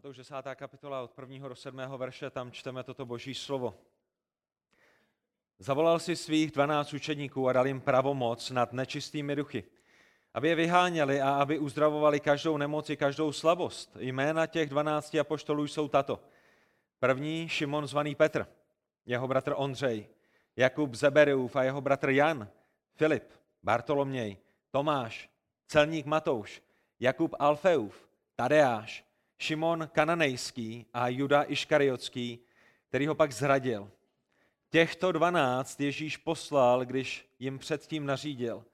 Matouš 10. kapitola od 1. do 7. verše, tam čteme toto boží slovo. Zavolal si svých dvanáct učedníků a dal jim pravomoc nad nečistými duchy, aby je vyháněli a aby uzdravovali každou nemoc i každou slabost. Jména těch dvanácti apoštolů jsou tato. První Šimon zvaný Petr, jeho bratr Ondřej, Jakub Zebereův a jeho bratr Jan, Filip, Bartoloměj, Tomáš, celník Matouš, Jakub Alfeův, Tadeáš, Šimon Kananejský a Juda Iškariotský, který ho pak zradil. Těchto dvanáct Ježíš poslal, když jim předtím nařídil.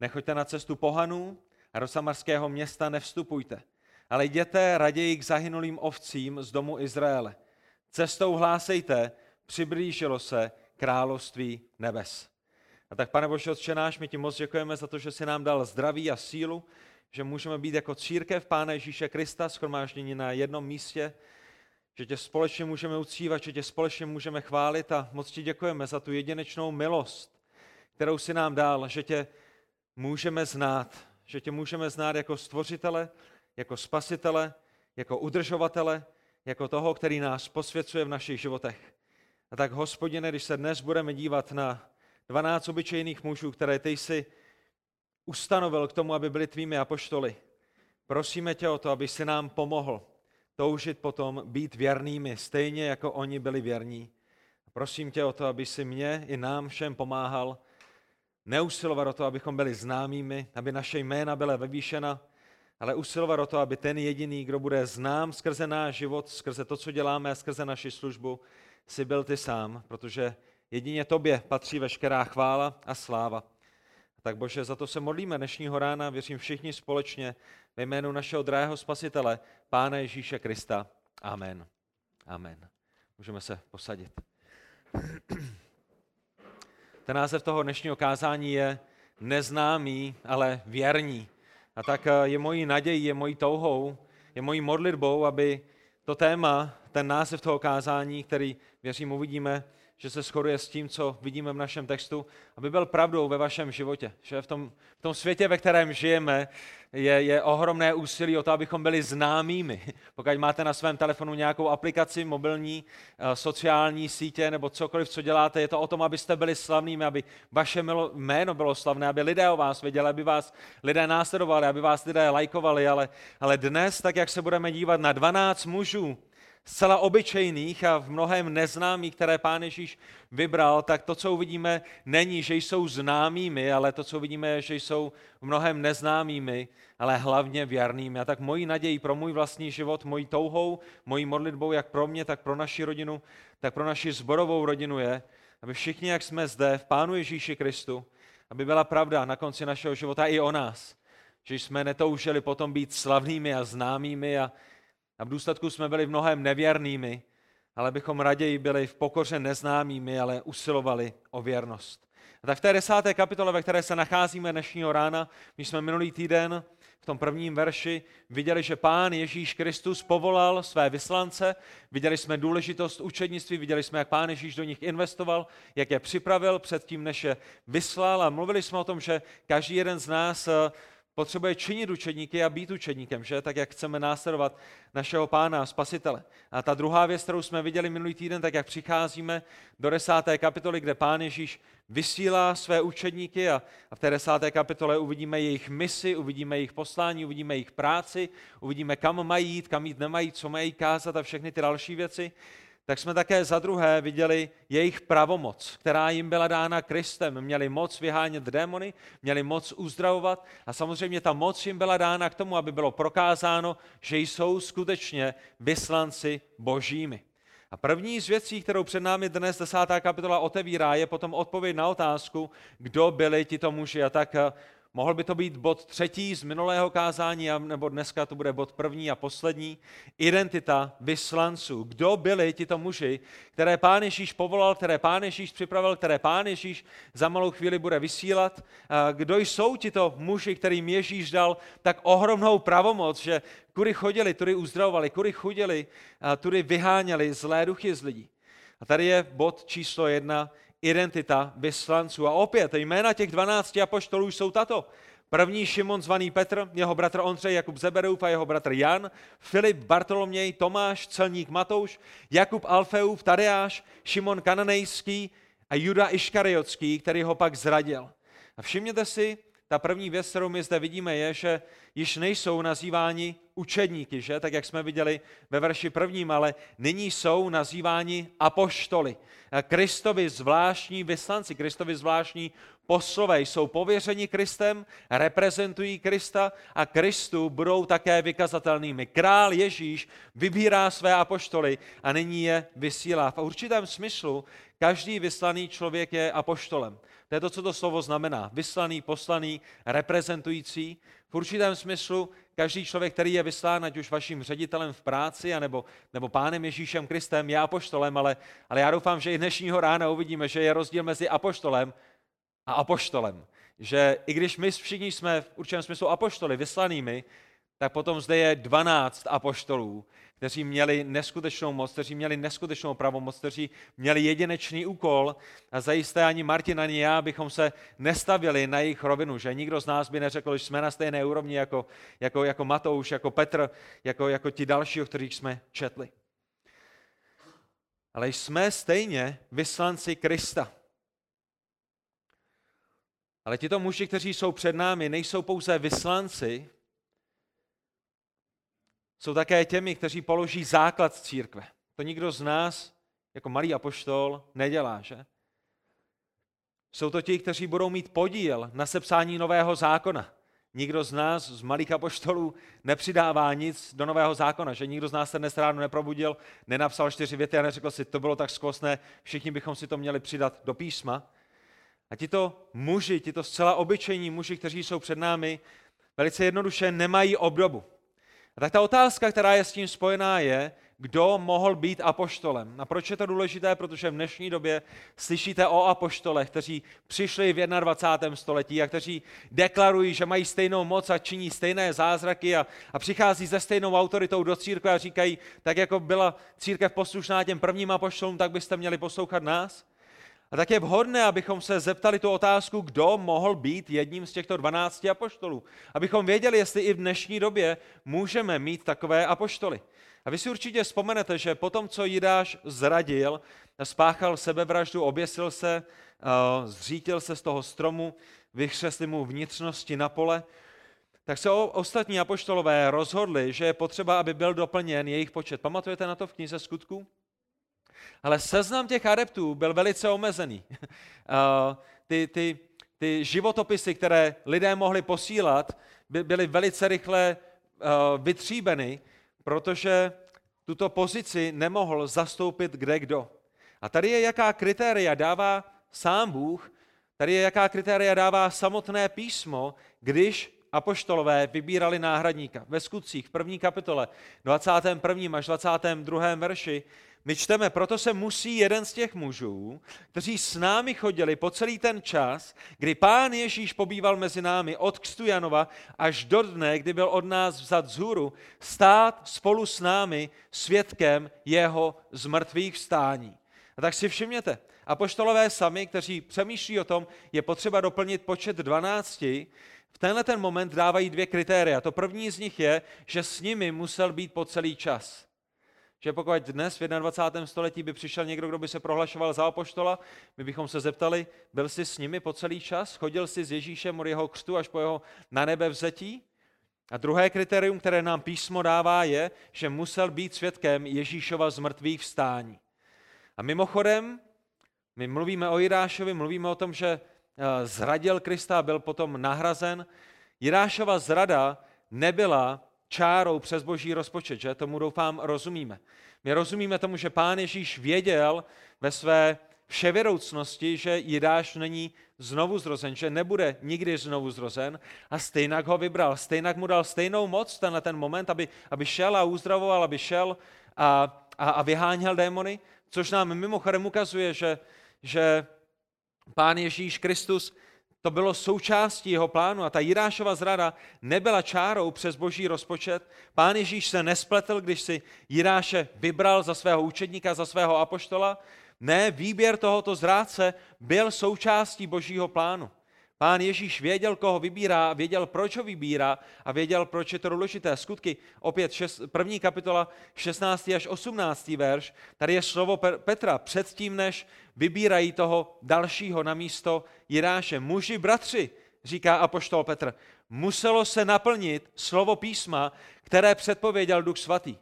Nechoďte na cestu pohanů a do samarského města nevstupujte, ale jděte raději k zahynulým ovcím z domu Izraele. Cestou hlásejte, přiblížilo se království nebes. A tak, pane Bože, Otče náš, my ti moc děkujeme za to, že jsi nám dal zdraví a sílu, že můžeme být jako církev Pána Ježíše Krista schromáždění na jednom místě, že tě společně můžeme uctívat, že tě společně můžeme chválit a moc ti děkujeme za tu jedinečnou milost, kterou si nám dal, že tě můžeme znát, že tě můžeme znát jako stvořitele, jako spasitele, jako udržovatele, jako toho, který nás posvěcuje v našich životech. A tak, hospodine, když se dnes budeme dívat na 12 obyčejných mužů, které ty jsi ustanovil k tomu, aby byli tvými apoštoly, prosíme tě o to, aby si nám pomohl toužit potom být věrnými, stejně jako oni byli věrní. Prosím tě o to, aby si mě i nám všem pomáhal neusilovat o to, abychom byli známými, aby naše jména byla vyvýšena, ale usilovat o to, aby ten jediný, kdo bude znám skrze náš život, skrze to, co děláme, skrze naši službu, si byl ty sám, protože jedině tobě patří veškerá chvála a sláva. Tak Bože, za to se modlíme dnešního rána, věřím všichni společně ve jménu našeho drahého spasitele, Pána Ježíše Krista. Amen. Amen. Můžeme se posadit. Ten název toho dnešního kázání je neznámý, ale věrní. A tak eh, je mojí nadějí, je mojí touhou, je mojí modlitbou, aby to téma, ten název toho kázání, který věřím uvidíme, že se shoduje s tím, co vidíme v našem textu, aby byl pravdou ve vašem životě. Že v tom, v tom světě, ve kterém žijeme, je, je ohromné úsilí o to, abychom byli známými. Pokud máte na svém telefonu nějakou aplikaci, mobilní, eh, sociální sítě nebo cokoliv, co děláte, je to o tom, abyste byli slavnými, aby vaše jméno bylo slavné, aby lidé o vás věděli, aby vás lidé následovali, aby vás lidé lajkovali. Ale, ale dnes, tak jak se budeme dívat na 12 mužů, zcela obyčejných a v mnohem neznámých, které Pán Ježíš vybral, tak to, co uvidíme, není, že jsou známými, ale to, co uvidíme, je, že jsou mnohem neznámými, ale hlavně věrnými. A tak mojí naději pro můj vlastní život, mojí touhou, mojí modlitbou, jak pro mě, tak pro naši rodinu, tak pro naši zborovou rodinu je, aby všichni, jak jsme zde v Pánu Ježíši Kristu, aby byla pravda na konci našeho života i o nás, že jsme netoužili potom být slavnými a známými a a v důsledku jsme byli v mnohem nevěrnými, ale bychom raději byli v pokoře neznámými, ale usilovali o věrnost. A tak v té desáté kapitole, ve které se nacházíme dnešního rána, my jsme minulý týden v tom prvním verši viděli, že pán Ježíš Kristus povolal své vyslance, viděli jsme důležitost učednictví, viděli jsme, jak pán Ježíš do nich investoval, jak je připravil předtím, než je vyslal a mluvili jsme o tom, že každý jeden z nás potřebuje činit učedníky a být učedníkem, že? Tak jak chceme následovat našeho pána a spasitele. A ta druhá věc, kterou jsme viděli minulý týden, tak jak přicházíme do desáté kapitoly, kde pán Ježíš vysílá své učedníky a, v té desáté kapitole uvidíme jejich misi, uvidíme jejich poslání, uvidíme jejich práci, uvidíme, kam mají jít, kam jít nemají, co mají kázat a všechny ty další věci tak jsme také za druhé viděli jejich pravomoc, která jim byla dána Kristem. Měli moc vyhánět démony, měli moc uzdravovat a samozřejmě ta moc jim byla dána k tomu, aby bylo prokázáno, že jsou skutečně vyslanci božími. A první z věcí, kterou před námi dnes desátá kapitola otevírá, je potom odpověď na otázku, kdo byli tito muži. A tak Mohl by to být bod třetí z minulého kázání, nebo dneska to bude bod první a poslední. Identita vyslanců. Kdo byli tito muži, které pán Ježíš povolal, které pán Ježíš připravil, které pán Ježíš za malou chvíli bude vysílat. Kdo jsou tito muži, kterým Ježíš dal tak ohromnou pravomoc, že kudy chodili, tudy uzdravovali, kudy chodili, tudy vyháněli zlé duchy z lidí. A tady je bod číslo jedna, identita vyslanců. A opět jména těch 12 apoštolů jsou tato. První Šimon zvaný Petr, jeho bratr Ondřej, Jakub Zebereuf a jeho bratr Jan, Filip, Bartoloměj, Tomáš, celník Matouš, Jakub Alfeův, Tadeáš, Šimon Kananejský a Juda Iškariotský, který ho pak zradil. A všimněte si, ta první věc, kterou my zde vidíme, je, že již nejsou nazýváni učedníky, že? tak jak jsme viděli ve verši prvním, ale nyní jsou nazýváni apoštoly. Kristovi zvláštní vyslanci, Kristovi zvláštní poslové jsou pověřeni Kristem, reprezentují Krista a Kristu budou také vykazatelnými. Král Ježíš vybírá své apoštoly a nyní je vysílá. V určitém smyslu každý vyslaný člověk je apoštolem. To je to, co to slovo znamená. Vyslaný, poslaný, reprezentující. V určitém smyslu každý člověk, který je vyslán, ať už vaším ředitelem v práci, anebo, nebo pánem Ježíšem Kristem, je apoštolem, ale, ale já doufám, že i dnešního rána uvidíme, že je rozdíl mezi apoštolem a apoštolem. Že i když my všichni jsme v určitém smyslu apoštoly, vyslanými, tak potom zde je 12 apoštolů, kteří měli neskutečnou moc, kteří měli neskutečnou pravomoc, kteří měli jedinečný úkol a zajisté ani Martin, ani já bychom se nestavili na jejich rovinu, že nikdo z nás by neřekl, že jsme na stejné úrovni jako, jako, jako Matouš, jako Petr, jako, jako ti další, o kterých jsme četli. Ale jsme stejně vyslanci Krista. Ale tito muži, kteří jsou před námi, nejsou pouze vyslanci, jsou také těmi, kteří položí základ církve. To nikdo z nás jako malý apoštol nedělá, že? Jsou to ti, kteří budou mít podíl na sepsání nového zákona. Nikdo z nás, z malých apoštolů, nepřidává nic do nového zákona, že nikdo z nás se dnes ráno neprobudil, nenapsal čtyři věty a neřekl si, to bylo tak skvostné, všichni bychom si to měli přidat do písma. A tito muži, tito zcela obyčejní muži, kteří jsou před námi, velice jednoduše nemají obdobu. A tak ta otázka, která je s tím spojená, je, kdo mohl být apoštolem. A proč je to důležité? Protože v dnešní době slyšíte o apoštolech, kteří přišli v 21. století a kteří deklarují, že mají stejnou moc a činí stejné zázraky a, a přichází se stejnou autoritou do církve a říkají, tak jako byla církev poslušná těm prvním apoštolům, tak byste měli poslouchat nás. A tak je vhodné, abychom se zeptali tu otázku, kdo mohl být jedním z těchto 12 apoštolů. Abychom věděli, jestli i v dnešní době můžeme mít takové apoštoly. A vy si určitě vzpomenete, že potom, co Jidáš zradil, spáchal sebevraždu, oběsil se, zřítil se z toho stromu, vychřesli mu vnitřnosti na pole, tak se ostatní apoštolové rozhodli, že je potřeba, aby byl doplněn jejich počet. Pamatujete na to v knize skutků? Ale seznam těch adeptů byl velice omezený. Eh, ty, ty, ty životopisy, které lidé mohli posílat, byly velice rychle eh, vytříbeny, protože tuto pozici nemohl zastoupit kde kdo. A tady je, jaká kritéria dává sám Bůh, tady je, jaká kritéria dává samotné písmo, když apoštolové vybírali náhradníka. Ve skutcích v první kapitole, 21. až 22. verši, my čteme, proto se musí jeden z těch mužů, kteří s námi chodili po celý ten čas, kdy pán Ježíš pobýval mezi námi od kstu Janova až do dne, kdy byl od nás vzat z hůru, stát spolu s námi svědkem jeho zmrtvých stání. A tak si všimněte, apoštolové sami, kteří přemýšlí o tom, je potřeba doplnit počet 12, v tenhle ten moment dávají dvě kritéria. To první z nich je, že s nimi musel být po celý čas. Že pokud dnes v 21. století by přišel někdo, kdo by se prohlašoval za apoštola, my bychom se zeptali, byl jsi s nimi po celý čas? Chodil jsi s Ježíšem od jeho křtu až po jeho na nebe vzetí? A druhé kritérium, které nám písmo dává, je, že musel být svědkem Ježíšova z mrtvých vstání. A mimochodem, my mluvíme o Jirášovi, mluvíme o tom, že eh, zradil Krista a byl potom nahrazen. Jirášova zrada nebyla čárou přes boží rozpočet, že? Tomu doufám rozumíme. My rozumíme tomu, že pán Ježíš věděl ve své vševěroucnosti, že Jidáš není znovu zrozen, že nebude nikdy znovu zrozen a stejně ho vybral, stejně mu dal stejnou moc tenhle ten moment, aby, aby šel a uzdravoval, aby šel a, a, a vyháněl démony, což nám mimochodem ukazuje, že, že pán Ježíš Kristus to bylo součástí jeho plánu a ta Jirášova zrada nebyla čárou přes boží rozpočet. Pán Ježíš se nespletl, když si Jiráše vybral za svého učedníka, za svého apoštola. Ne, výběr tohoto zrádce byl součástí božího plánu. Pán Ježíš věděl, koho vybírá, věděl, proč ho vybírá a věděl, proč je to důležité. Skutky, opět šest, první kapitola, 16. až 18. verš, tady je slovo Petra, předtím, než vybírají toho dalšího na místo Jiráše. Muži, bratři, říká apoštol Petr, muselo se naplnit slovo písma, které předpověděl Duch Svatý.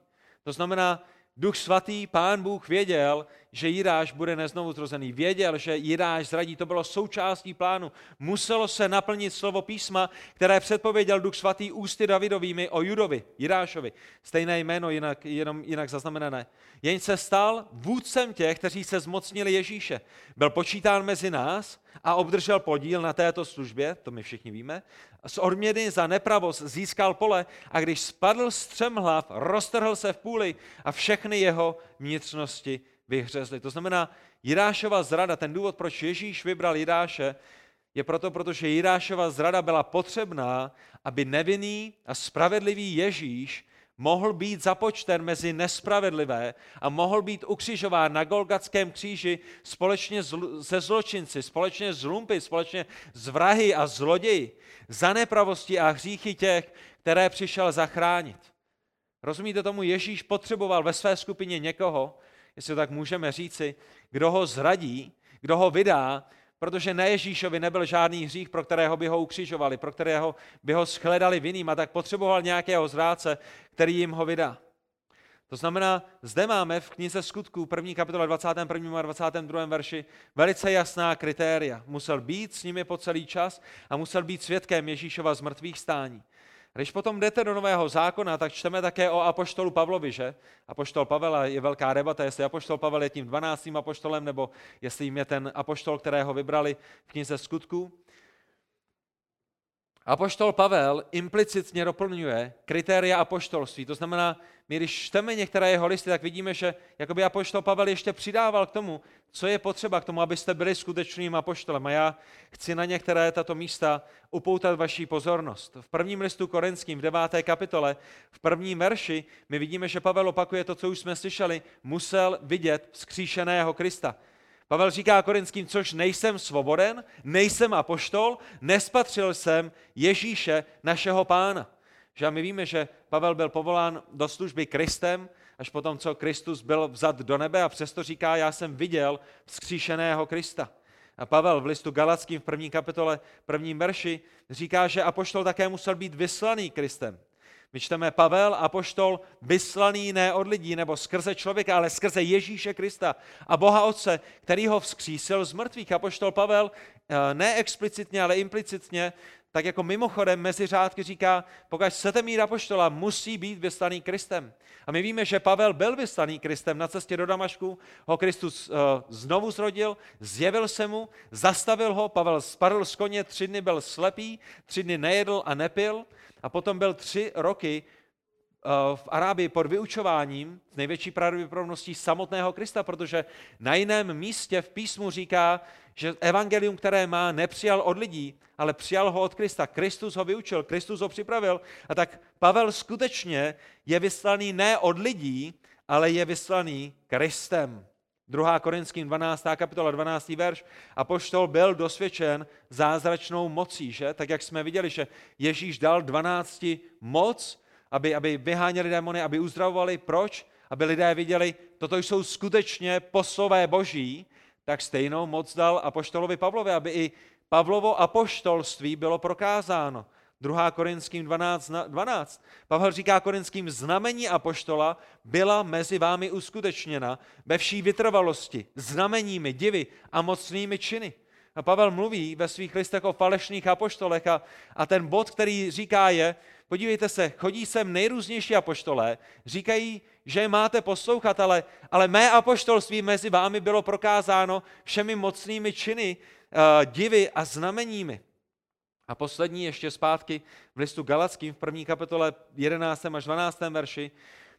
To znamená, Duch Svatý, Pán Bůh věděl, že Jiráš bude neznovu zrozený. Věděl, že Jiráš zradí, to bylo součástí plánu. Muselo se naplnit slovo písma, které předpověděl Duch Svatý ústy Davidovými o Judovi, Jirášovi. Stejné jméno, jinak, jenom jinak zaznamenané. Jen se stal vůdcem těch, kteří se zmocnili Ježíše. Byl počítán mezi nás a obdržel podíl na této službě, to my všichni víme. Z odměny za nepravost získal pole a když spadl střemhlav, roztrhl se v půli a všechny jeho vnitřnosti vyhřezli. To znamená, Jirášova zrada, ten důvod, proč Ježíš vybral Jiráše, je proto, protože Jirášova zrada byla potřebná, aby nevinný a spravedlivý Ježíš mohl být započten mezi nespravedlivé a mohl být ukřižován na Golgatském kříži společně se zločinci, společně s lumpy, společně s vrahy a zloději, za nepravosti a hříchy těch, které přišel zachránit. Rozumíte tomu, Ježíš potřeboval ve své skupině někoho, jestli tak můžeme říci, kdo ho zradí, kdo ho vydá, protože na Ježíšovi nebyl žádný hřích, pro kterého by ho ukřižovali, pro kterého by ho shledali vinným a tak potřeboval nějakého zrádce, který jim ho vydá. To znamená, zde máme v knize skutků, první kapitola 21. a 22. verši, velice jasná kritéria. Musel být s nimi po celý čas a musel být svědkem Ježíšova z mrtvých stání. Když potom jdete do Nového zákona, tak čteme také o apoštolu Pavlovi, že? Apoštol Pavel je velká debata, jestli apoštol Pavel je tím 12. apoštolem, nebo jestli jim je ten apoštol, kterého vybrali v knize skutků. Apoštol Pavel implicitně doplňuje kritéria apoštolství. To znamená, my když čteme některé jeho listy, tak vidíme, že jakoby apoštol Pavel ještě přidával k tomu, co je potřeba k tomu, abyste byli skutečným apoštolem. A já chci na některé tato místa upoutat vaší pozornost. V prvním listu korinským, v deváté kapitole, v prvním verši, my vidíme, že Pavel opakuje to, co už jsme slyšeli, musel vidět vzkříšeného Krista. Pavel říká korinským, což nejsem svoboden, nejsem apoštol, nespatřil jsem Ježíše, našeho pána. Že my víme, že Pavel byl povolán do služby Kristem, až potom, co Kristus byl vzat do nebe a přesto říká, já jsem viděl vzkříšeného Krista. A Pavel v listu Galackým v první kapitole, prvním verši říká, že apoštol také musel být vyslaný Kristem. My čteme Pavel, apoštol, vyslaný ne od lidí nebo skrze člověka, ale skrze Ježíše Krista a Boha Otce, který ho vzkřísil z mrtvých. Apoštol Pavel eh, ne explicitně, ale implicitně, tak jako mimochodem mezi řádky říká, pokud chcete mít apoštola, musí být vyslaný Kristem. A my víme, že Pavel byl vyslaný Kristem na cestě do Damašku, ho Kristus uh, znovu zrodil, zjevil se mu, zastavil ho, Pavel spadl z koně, tři dny byl slepý, tři dny nejedl a nepil, a potom byl tři roky eh, v Arábii pod vyučováním s největší pravděpodobností samotného Krista, protože na jiném místě v písmu říká, že evangelium, které má, nepřijal od lidí, ale přijal ho od Krista. Kristus ho vyučil, Kristus ho připravil. A tak Pavel skutečně je vyslaný ne od lidí, ale je vyslaný Kristem. 2. Korinským 12. kapitola 12. verš. A poštol byl dosvědčen zázračnou mocí, že? Tak jak jsme viděli, že Ježíš dal 12 moc, aby, aby vyháněli démony, aby uzdravovali. Proč? Aby lidé viděli, toto jsou skutečně poslové boží, tak stejnou moc dal apoštolovi Pavlovi, aby i Pavlovo apoštolství bylo prokázáno. 2. Korinským 12, 12. Pavel říká korinským, znamení apoštola byla mezi vámi uskutečněna ve vší vytrvalosti, znameními, divy a mocnými činy. A Pavel mluví ve svých listech o falešných apoštolech a, a ten bod, který říká je, podívejte se, chodí sem nejrůznější apoštolé, říkají, že máte poslouchat, ale, ale mé apoštolství mezi vámi bylo prokázáno všemi mocnými činy, uh, divy a znameními. A poslední ještě zpátky v listu Galackým v první kapitole 11. až 12. verši,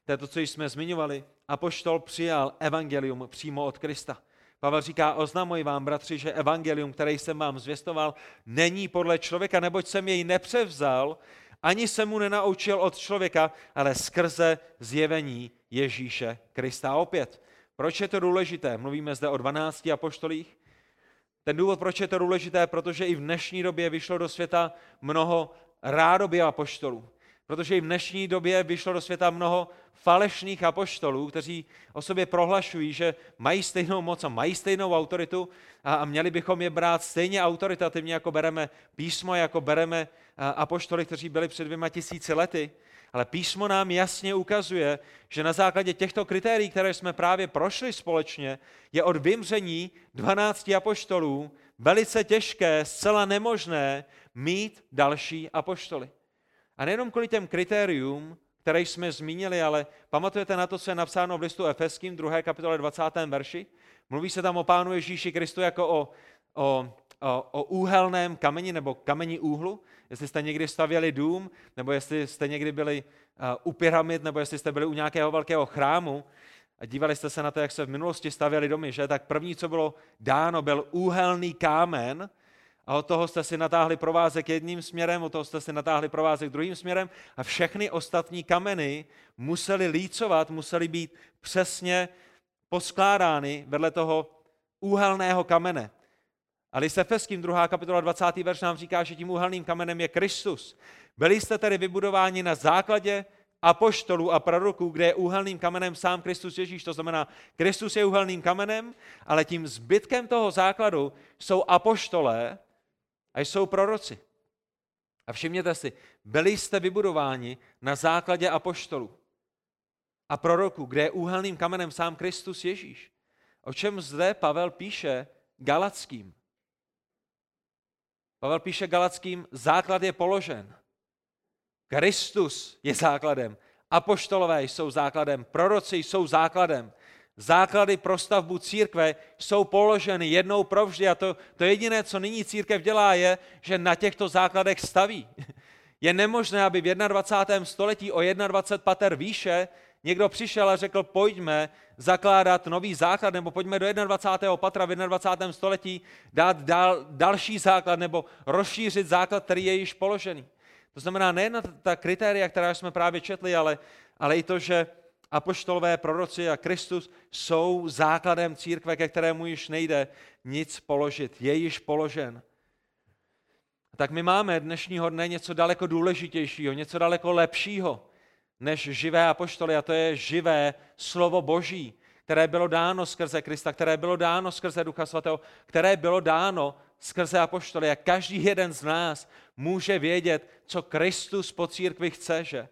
to je to, co jsme zmiňovali, apoštol přijal evangelium přímo od Krista. Pavel říká, oznamuji vám, bratři, že evangelium, které jsem vám zvěstoval, není podle člověka, neboť jsem jej nepřevzal, ani se mu nenaučil od člověka, ale skrze zjevení Ježíše Krista. Opět, proč je to důležité? Mluvíme zde o 12 apoštolích. Ten důvod, proč je to důležité, protože i v dnešní době vyšlo do světa mnoho rádoby apoštolů. Protože i v dnešní době vyšlo do světa mnoho falešných apoštolů, kteří o sobě prohlašují, že mají stejnou moc a mají stejnou autoritu a, měli bychom je brát stejně autoritativně, jako bereme písmo, jako bereme apoštoly, kteří byli před dvěma tisíci lety. Ale písmo nám jasně ukazuje, že na základě těchto kritérií, které jsme právě prošli společně, je od vymření 12 apoštolů velice těžké, zcela nemožné mít další apoštoly. A nejenom kvůli těm kritériům, které jsme zmínili, ale pamatujete na to, co je napsáno v listu Efeským, 2. kapitole 20. verši? Mluví se tam o Pánu Ježíši Kristu jako o, o, o, o úhelném kameni nebo kameni úhlu. Jestli jste někdy stavěli dům, nebo jestli jste někdy byli uh, u pyramid, nebo jestli jste byli u nějakého velkého chrámu a dívali jste se na to, jak se v minulosti stavěli domy, že? tak první, co bylo dáno, byl úhelný kámen, a od toho jste si natáhli provázek jedním směrem, od toho jste si natáhli provázek druhým směrem a všechny ostatní kameny musely lícovat, musely být přesně poskládány vedle toho úhelného kamene. A list Efeským 2. kapitola 20. verš nám říká, že tím úhelným kamenem je Kristus. Byli jste tedy vybudováni na základě apoštolů a proroků, kde je úhelným kamenem sám Kristus Ježíš. To znamená, Kristus je úhelným kamenem, ale tím zbytkem toho základu jsou apoštolé, a jsou proroci. A všimněte si, byli jste vybudováni na základě apoštolů a proroků, kde je úhelným kamenem sám Kristus Ježíš. O čem zde Pavel píše Galackým? Pavel píše Galackým, základ je položen. Kristus je základem. Apoštolové jsou základem, proroci jsou základem. Základy pro stavbu církve jsou položeny jednou provždy a to, to jediné, co nyní církev dělá, je, že na těchto základech staví. Je nemožné, aby v 21. století o 21 pater výše někdo přišel a řekl, pojďme zakládat nový základ, nebo pojďme do 21. patra v 21. století dát dal, další základ, nebo rozšířit základ, který je již položený. To znamená nejen ta kritéria, která jsme právě četli, ale, ale i to, že apoštolové, proroci a Kristus jsou základem církve, ke kterému již nejde nic položit. Je již položen. Tak my máme dnešního dne něco daleko důležitějšího, něco daleko lepšího než živé apoštoly a to je živé slovo Boží, které bylo dáno skrze Krista, které bylo dáno skrze Ducha Svatého, které bylo dáno skrze apoštoly. A každý jeden z nás může vědět, co Kristus po církvi chce, že?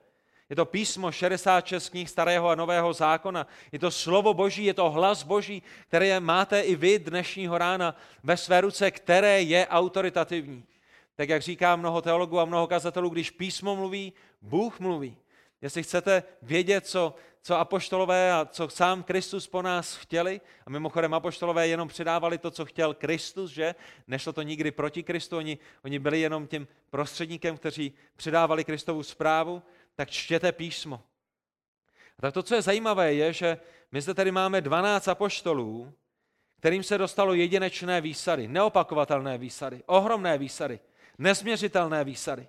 Je to písmo 66 knih starého a nového zákona. Je to slovo Boží, je to hlas Boží, které máte i vy dnešního rána ve své ruce, které je autoritativní. Tak jak říká mnoho teologů a mnoho kazatelů, když písmo mluví, Bůh mluví. Jestli chcete vědět, co, co apoštolové a co sám Kristus po nás chtěli, a mimochodem apoštolové jenom předávali to, co chtěl Kristus, že? Nešlo to nikdy proti Kristu, oni, oni byli jenom tím prostředníkem, kteří předávali Kristovu zprávu, tak čtěte písmo. A tak to, co je zajímavé, je, že my zde tady máme 12 apoštolů, kterým se dostalo jedinečné výsady, neopakovatelné výsady, ohromné výsady, nesměřitelné výsady.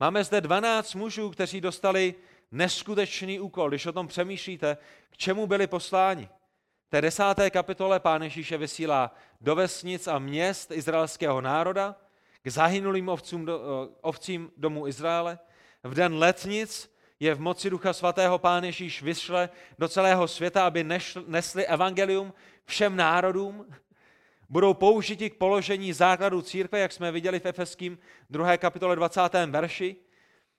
Máme zde 12 mužů, kteří dostali neskutečný úkol. Když o tom přemýšlíte, k čemu byli posláni. V té desáté kapitole Pán Ježíše vysílá do vesnic a měst izraelského národa, k zahynulým ovcům do, ovcím domu Izraele, v den letnic je v moci Ducha Svatého Pán Ježíš vyšle do celého světa, aby nesli evangelium všem národům. Budou použiti k položení základů církve, jak jsme viděli v Efeským 2. kapitole 20. verši.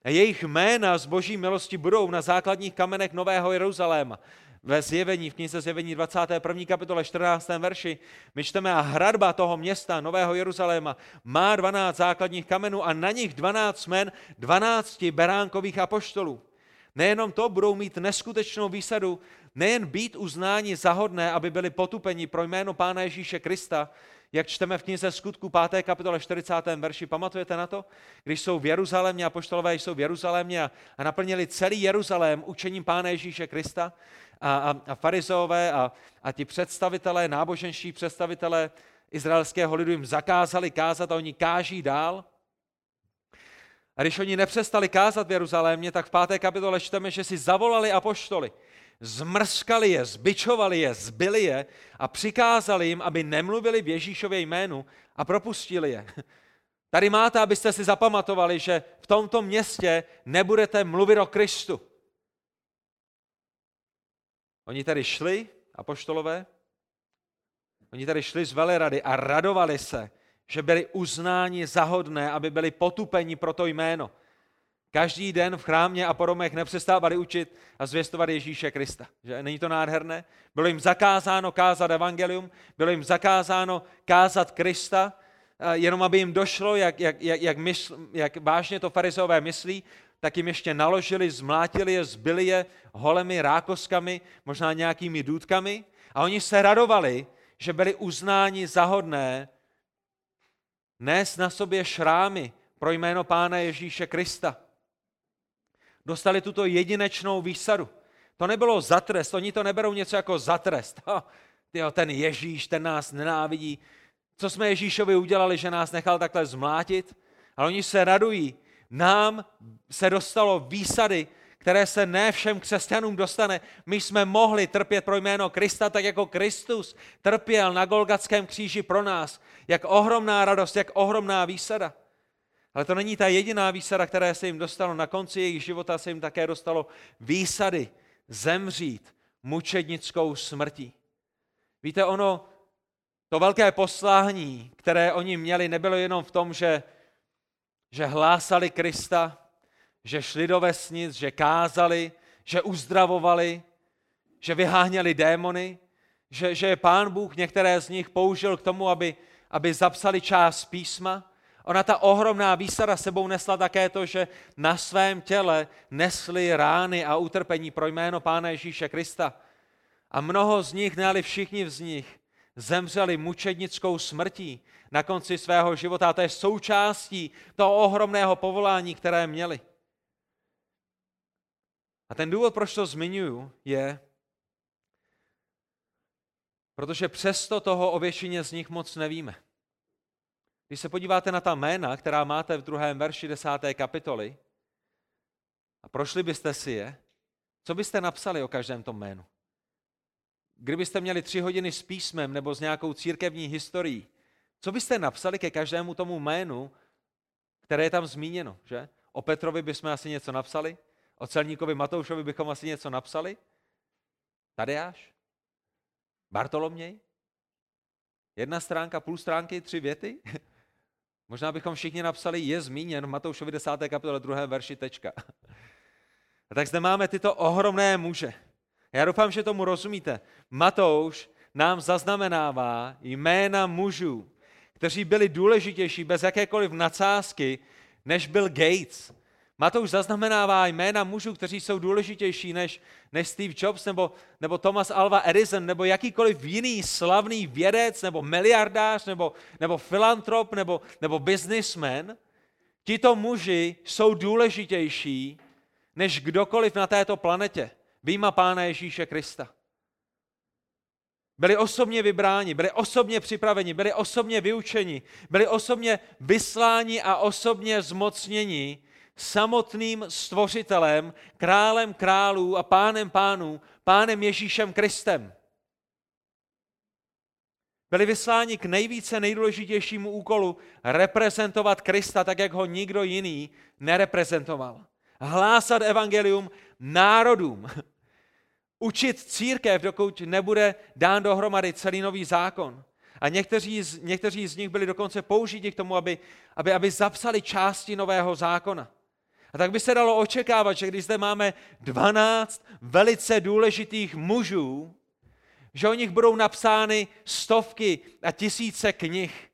Jejich jména z boží milosti budou na základních kamenech Nového Jeruzaléma ve zjevení, v knize zjevení 21. kapitole 14. verši, my čteme a hradba toho města, Nového Jeruzaléma, má 12 základních kamenů a na nich 12 men 12 beránkových apoštolů. Nejenom to, budou mít neskutečnou výsadu, nejen být uznáni zahodné, aby byli potupeni pro jméno Pána Ježíše Krista, jak čteme v knize skutku 5. kapitole 40. verši. Pamatujete na to? Když jsou v Jeruzalémě, apoštolové jsou v Jeruzalémě a, a naplnili celý Jeruzalém učením Pána Ježíše Krista, a, a, a farizeové a, a ti představitelé, náboženští představitelé izraelského lidu jim zakázali kázat a oni káží dál. A když oni nepřestali kázat v Jeruzalémě, tak v páté kapitole čteme, že si zavolali apoštoly. Zmrskali je, zbičovali je, zbyli je a přikázali jim, aby nemluvili v Ježíšově jménu a propustili je. Tady máte, abyste si zapamatovali, že v tomto městě nebudete mluvit o Kristu. Oni tady šli, apoštolové, oni tady šli z velerady a radovali se, že byli uznáni za hodné, aby byli potupeni pro to jméno. Každý den v chrámě a poromech nepřestávali učit a zvěstovat Ježíše Krista. Že? Není to nádherné? Bylo jim zakázáno kázat evangelium, bylo jim zakázáno kázat Krista, jenom aby jim došlo, jak, jak, jak, jak, mysl, jak vážně to farizeové myslí, tak jim ještě naložili, zmlátili je, zbyli je holemi rákoskami, možná nějakými důdkami a oni se radovali, že byli uznáni za hodné nést na sobě šrámy pro jméno Pána Ježíše Krista. Dostali tuto jedinečnou výsadu. To nebylo za trest, oni to neberou něco jako za trest. tyjo, ten Ježíš, ten nás nenávidí. Co jsme Ježíšovi udělali, že nás nechal takhle zmlátit? Ale oni se radují. Nám se dostalo výsady, které se ne všem křesťanům dostane. My jsme mohli trpět pro jméno Krista, tak jako Kristus trpěl na Golgatském kříži pro nás. Jak ohromná radost, jak ohromná výsada. Ale to není ta jediná výsada, která se jim dostalo. Na konci jejich života se jim také dostalo výsady zemřít mučednickou smrtí. Víte, ono, to velké poslání, které oni měli, nebylo jenom v tom, že, že hlásali Krista, že šli do vesnic, že kázali, že uzdravovali, že vyháněli démony, že, že pán Bůh některé z nich použil k tomu, aby, aby zapsali část písma. Ona ta ohromná výsada sebou nesla také to, že na svém těle nesli rány a utrpení pro jméno Pána Ježíše Krista. A mnoho z nich, ne všichni z nich, zemřeli mučednickou smrtí na konci svého života. A to je součástí toho ohromného povolání, které měli. A ten důvod, proč to zmiňuji, je, protože přesto toho o většině z nich moc nevíme. Když se podíváte na ta jména, která máte v druhém verši desáté kapitoly, a prošli byste si je, co byste napsali o každém tom jménu? Kdybyste měli tři hodiny s písmem nebo s nějakou církevní historií, co byste napsali ke každému tomu jménu, které je tam zmíněno, že? O Petrovi bychom asi něco napsali, o celníkovi Matoušovi bychom asi něco napsali, Tadeáš, Bartoloměj, jedna stránka, půl stránky, tři věty. Možná bychom všichni napsali, je zmíněn v Matoušovi 10. kapitole 2. verši tečka. A tak zde máme tyto ohromné muže. Já doufám, že tomu rozumíte. Matouš nám zaznamenává jména mužů, kteří byli důležitější bez jakékoliv nadsázky, než byl Gates, Matouš zaznamenává jména mužů, kteří jsou důležitější než, než Steve Jobs nebo, nebo Thomas Alva Edison nebo jakýkoliv jiný slavný vědec nebo miliardář nebo, nebo filantrop nebo, nebo businessman. Tito muži jsou důležitější než kdokoliv na této planetě, výjima Pána Ježíše Krista. Byli osobně vybráni, byli osobně připraveni, byli osobně vyučeni, byli osobně vysláni a osobně zmocněni samotným stvořitelem, králem králů a pánem pánů, pánem Ježíšem Kristem. Byli vysláni k nejvíce nejdůležitějšímu úkolu reprezentovat Krista tak, jak ho nikdo jiný nereprezentoval. Hlásat evangelium národům. Učit církev, dokud nebude dán dohromady celý nový zákon. A někteří z, někteří z nich byli dokonce použiti k tomu, aby, aby, aby zapsali části nového zákona. A tak by se dalo očekávat, že když zde máme 12 velice důležitých mužů, že o nich budou napsány stovky a tisíce knih.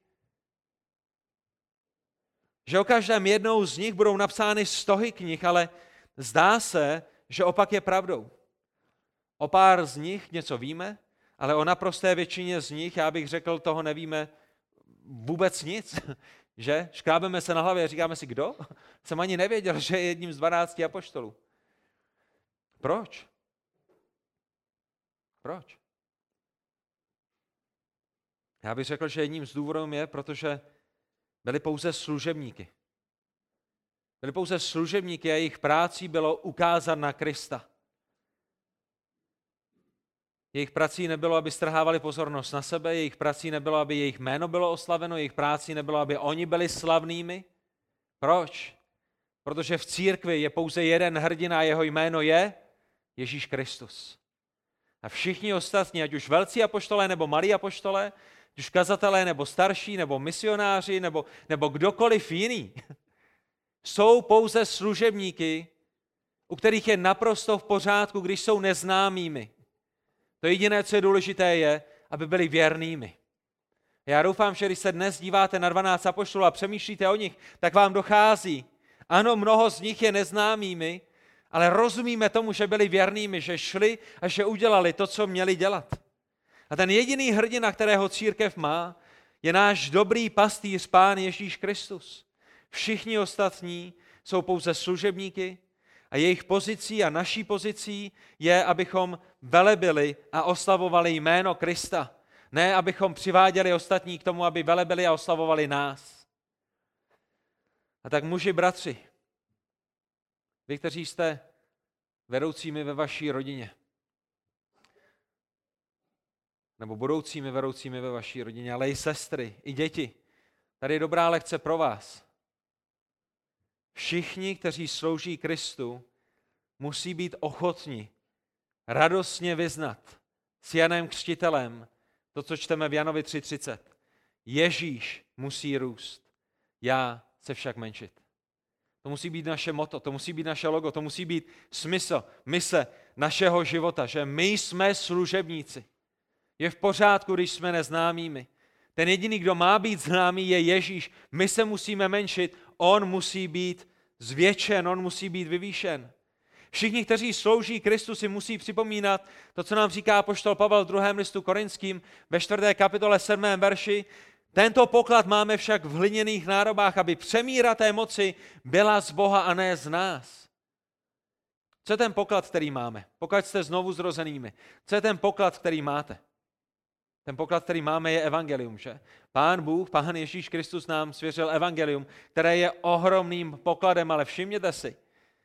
Že o každém jednou z nich budou napsány stohy knih, ale zdá se, že opak je pravdou. O pár z nich něco víme, ale o naprosté většině z nich, já bych řekl, toho nevíme vůbec nic. Že? Škrábeme se na hlavě a říkáme si, kdo? Jsem ani nevěděl, že je jedním z dvanácti apoštolů. Proč? Proč? Já bych řekl, že jedním z důvodů je, protože byli pouze služebníky. Byli pouze služebníky a jejich prácí bylo ukázat na Krista. Jejich prací nebylo, aby strhávali pozornost na sebe, jejich prací nebylo, aby jejich jméno bylo oslaveno, jejich práci nebylo, aby oni byli slavnými. Proč? Protože v církvi je pouze jeden hrdina a jeho jméno je Ježíš Kristus. A všichni ostatní, ať už velcí apoštolé nebo malí apoštolé, ať už kazatelé nebo starší nebo misionáři nebo, nebo kdokoliv jiný, jsou pouze služebníky, u kterých je naprosto v pořádku, když jsou neznámými. To jediné, co je důležité, je, aby byli věrnými. Já doufám, že když se dnes díváte na 12 apoštolů a přemýšlíte o nich, tak vám dochází. Ano, mnoho z nich je neznámými, ale rozumíme tomu, že byli věrnými, že šli a že udělali to, co měli dělat. A ten jediný hrdina, kterého církev má, je náš dobrý pastýř, Pán Ježíš Kristus. Všichni ostatní jsou pouze služebníky a jejich pozicí a naší pozicí je, abychom velebili a oslavovali jméno Krista. Ne, abychom přiváděli ostatní k tomu, aby velebili a oslavovali nás. A tak muži, bratři, vy, kteří jste vedoucími ve vaší rodině, nebo budoucími vedoucími ve vaší rodině, ale i sestry, i děti. Tady je dobrá lekce pro vás. Všichni, kteří slouží Kristu, musí být ochotni radostně vyznat s Janem Křtitelem to, co čteme v Janovi 3.30. Ježíš musí růst, já se však menšit. To musí být naše moto, to musí být naše logo, to musí být smysl, mise našeho života, že my jsme služebníci. Je v pořádku, když jsme neznámými. Ten jediný, kdo má být známý, je Ježíš. My se musíme menšit, on musí být zvětšen, on musí být vyvýšen. Všichni, kteří slouží Kristu, si musí připomínat to, co nám říká poštol Pavel v druhém listu korinským ve čtvrté kapitole 7. verši. Tento poklad máme však v hliněných nárobách, aby přemíra té moci byla z Boha a ne z nás. Co je ten poklad, který máme? Pokud jste znovu zrozenými. Co je ten poklad, který máte? Ten poklad, který máme, je evangelium, že? Pán Bůh, Pán Ježíš Kristus nám svěřil evangelium, které je ohromným pokladem, ale všimněte si,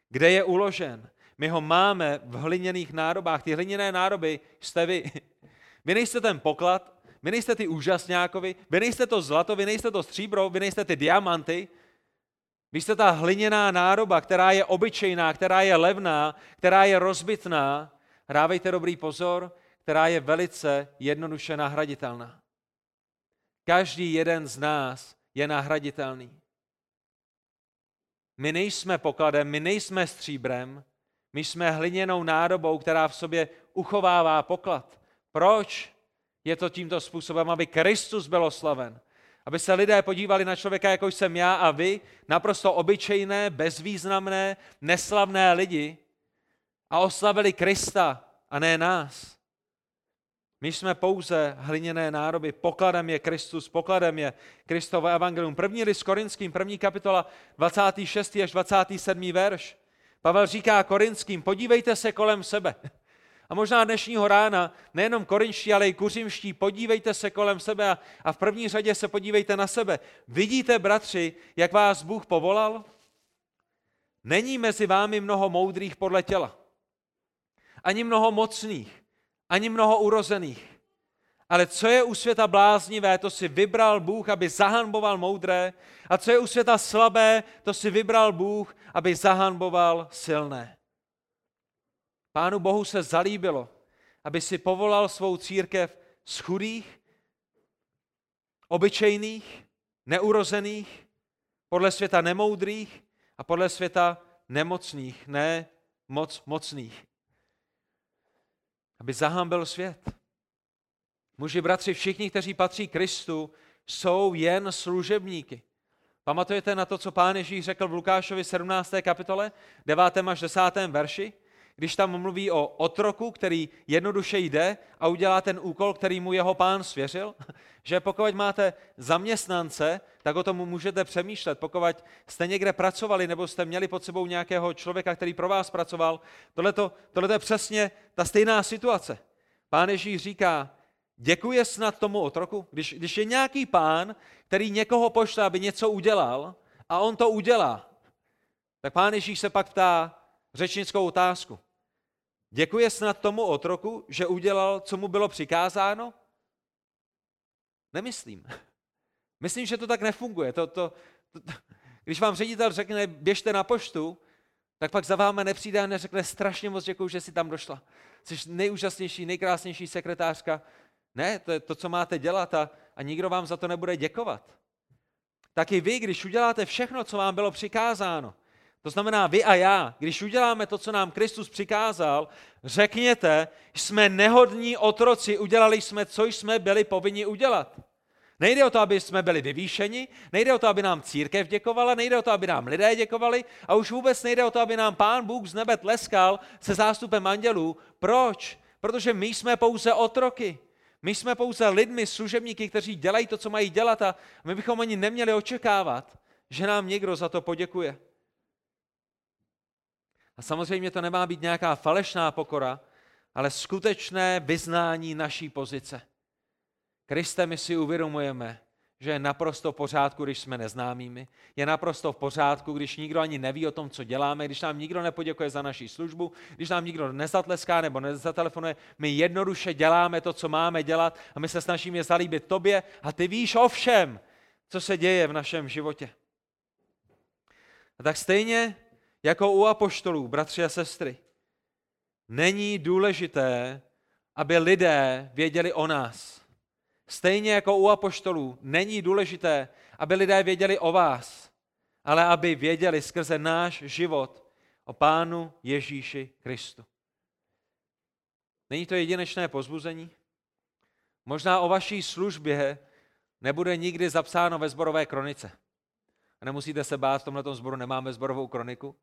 kde je uložen. My ho máme v hliněných nádobách. Ty hliněné nádoby jste vy. Vy nejste ten poklad, vy nejste ty úžasňákovi, vy nejste to zlato, vy nejste to stříbro, vy nejste ty diamanty. Vy jste ta hliněná nádoba, která je obyčejná, která je levná, která je rozbitná. Hrávejte dobrý pozor, která je velice jednoduše nahraditelná. Každý jeden z nás je nahraditelný. My nejsme pokladem, my nejsme stříbrem, my jsme hliněnou nádobou, která v sobě uchovává poklad. Proč je to tímto způsobem? Aby Kristus byl oslaven. Aby se lidé podívali na člověka, jako jsem já a vy, naprosto obyčejné, bezvýznamné, neslavné lidi a oslavili Krista a ne nás. My jsme pouze hliněné nároby. Pokladem je Kristus, pokladem je Kristovo evangelium. První list Korinským, první kapitola, 26. až 27. verš. Pavel říká korinským, podívejte se kolem sebe. A možná dnešního rána, nejenom korinští, ale i kuřimští, podívejte se kolem sebe a, a v první řadě se podívejte na sebe. Vidíte, bratři, jak vás Bůh povolal? Není mezi vámi mnoho moudrých podle těla. Ani mnoho mocných ani mnoho urozených. Ale co je u světa bláznivé, to si vybral Bůh, aby zahanboval moudré. A co je u světa slabé, to si vybral Bůh, aby zahanboval silné. Pánu Bohu se zalíbilo, aby si povolal svou církev z chudých, obyčejných, neurozených, podle světa nemoudrých a podle světa nemocných, ne moc mocných aby zahambil svět. Muži, bratři, všichni, kteří patří Kristu, jsou jen služebníky. Pamatujete na to, co pán Ježíš řekl v Lukášovi 17. kapitole, 9. až 10. verši? Když tam mluví o otroku, který jednoduše jde a udělá ten úkol, který mu jeho pán svěřil, že pokud máte zaměstnance, tak o tom můžete přemýšlet. Pokud jste někde pracovali nebo jste měli pod sebou nějakého člověka, který pro vás pracoval, tohle je přesně ta stejná situace. Pán Ježíš říká, děkuje snad tomu otroku, když, když je nějaký pán, který někoho pošle, aby něco udělal a on to udělá, tak pán Ježíš se pak ptá řečnickou otázku. Děkuje snad tomu otroku, že udělal, co mu bylo přikázáno? Nemyslím. Myslím, že to tak nefunguje. To, to, to, to, když vám ředitel řekne, běžte na poštu, tak pak za vámi nepřijde a neřekne strašně moc děkuji, že jsi tam došla. Jsi nejúžasnější, nejkrásnější sekretářka. Ne, to je to, co máte dělat a, a nikdo vám za to nebude děkovat. Tak i vy, když uděláte všechno, co vám bylo přikázáno, to znamená vy a já, když uděláme to, co nám Kristus přikázal, řekněte, jsme nehodní otroci, udělali jsme, co jsme byli povinni udělat. Nejde o to, aby jsme byli vyvýšeni, nejde o to, aby nám církev děkovala, nejde o to, aby nám lidé děkovali a už vůbec nejde o to, aby nám Pán Bůh z nebe tleskal se zástupem andělů. Proč? Protože my jsme pouze otroky. My jsme pouze lidmi, služebníky, kteří dělají to, co mají dělat a my bychom ani neměli očekávat, že nám někdo za to poděkuje. A samozřejmě to nemá být nějaká falešná pokora, ale skutečné vyznání naší pozice. Kriste, my si uvědomujeme, že je naprosto v pořádku, když jsme neznámými. Je naprosto v pořádku, když nikdo ani neví o tom, co děláme, když nám nikdo nepoděkuje za naší službu, když nám nikdo nezatleská nebo nezatelefonuje. My jednoduše děláme to, co máme dělat a my se snažíme zalíbit tobě a ty víš o všem, co se děje v našem životě. A tak stejně jako u apoštolů, bratři a sestry, není důležité, aby lidé věděli o nás Stejně jako u apoštolů není důležité, aby lidé věděli o vás, ale aby věděli skrze náš život o Pánu Ježíši Kristu. Není to jedinečné pozbuzení? Možná o vaší službě nebude nikdy zapsáno ve zborové kronice. A nemusíte se bát, v tomhle zboru nemáme zborovou kroniku.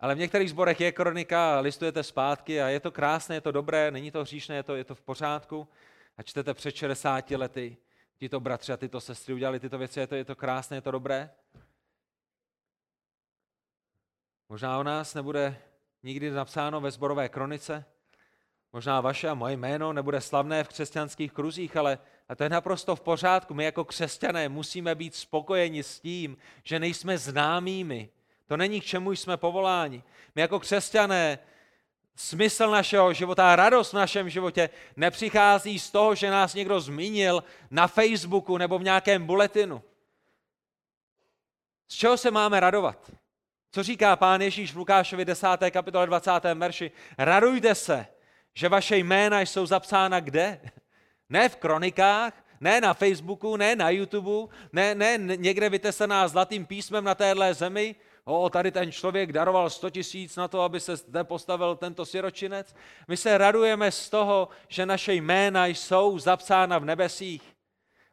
Ale v některých zborech je kronika, listujete zpátky a je to krásné, je to dobré, není to hříšné, je to, je to v pořádku a čtete před 60 lety, tito bratři a tyto sestry udělali tyto věci, je to, je to krásné, je to dobré. Možná o nás nebude nikdy napsáno ve zborové kronice, možná vaše a moje jméno nebude slavné v křesťanských kruzích, ale a to je naprosto v pořádku. My jako křesťané musíme být spokojeni s tím, že nejsme známými. To není k čemu jsme povoláni. My jako křesťané smysl našeho života radost v našem životě nepřichází z toho, že nás někdo zmínil na Facebooku nebo v nějakém buletinu. Z čeho se máme radovat? Co říká pán Ježíš v Lukášovi 10. kapitole 20. verši? Radujte se, že vaše jména jsou zapsána kde? Ne v kronikách, ne na Facebooku, ne na YouTube, ne, ne někde vytesaná zlatým písmem na téhle zemi, o, tady ten člověk daroval 100 tisíc na to, aby se zde postavil tento siročinec. My se radujeme z toho, že naše jména jsou zapsána v nebesích.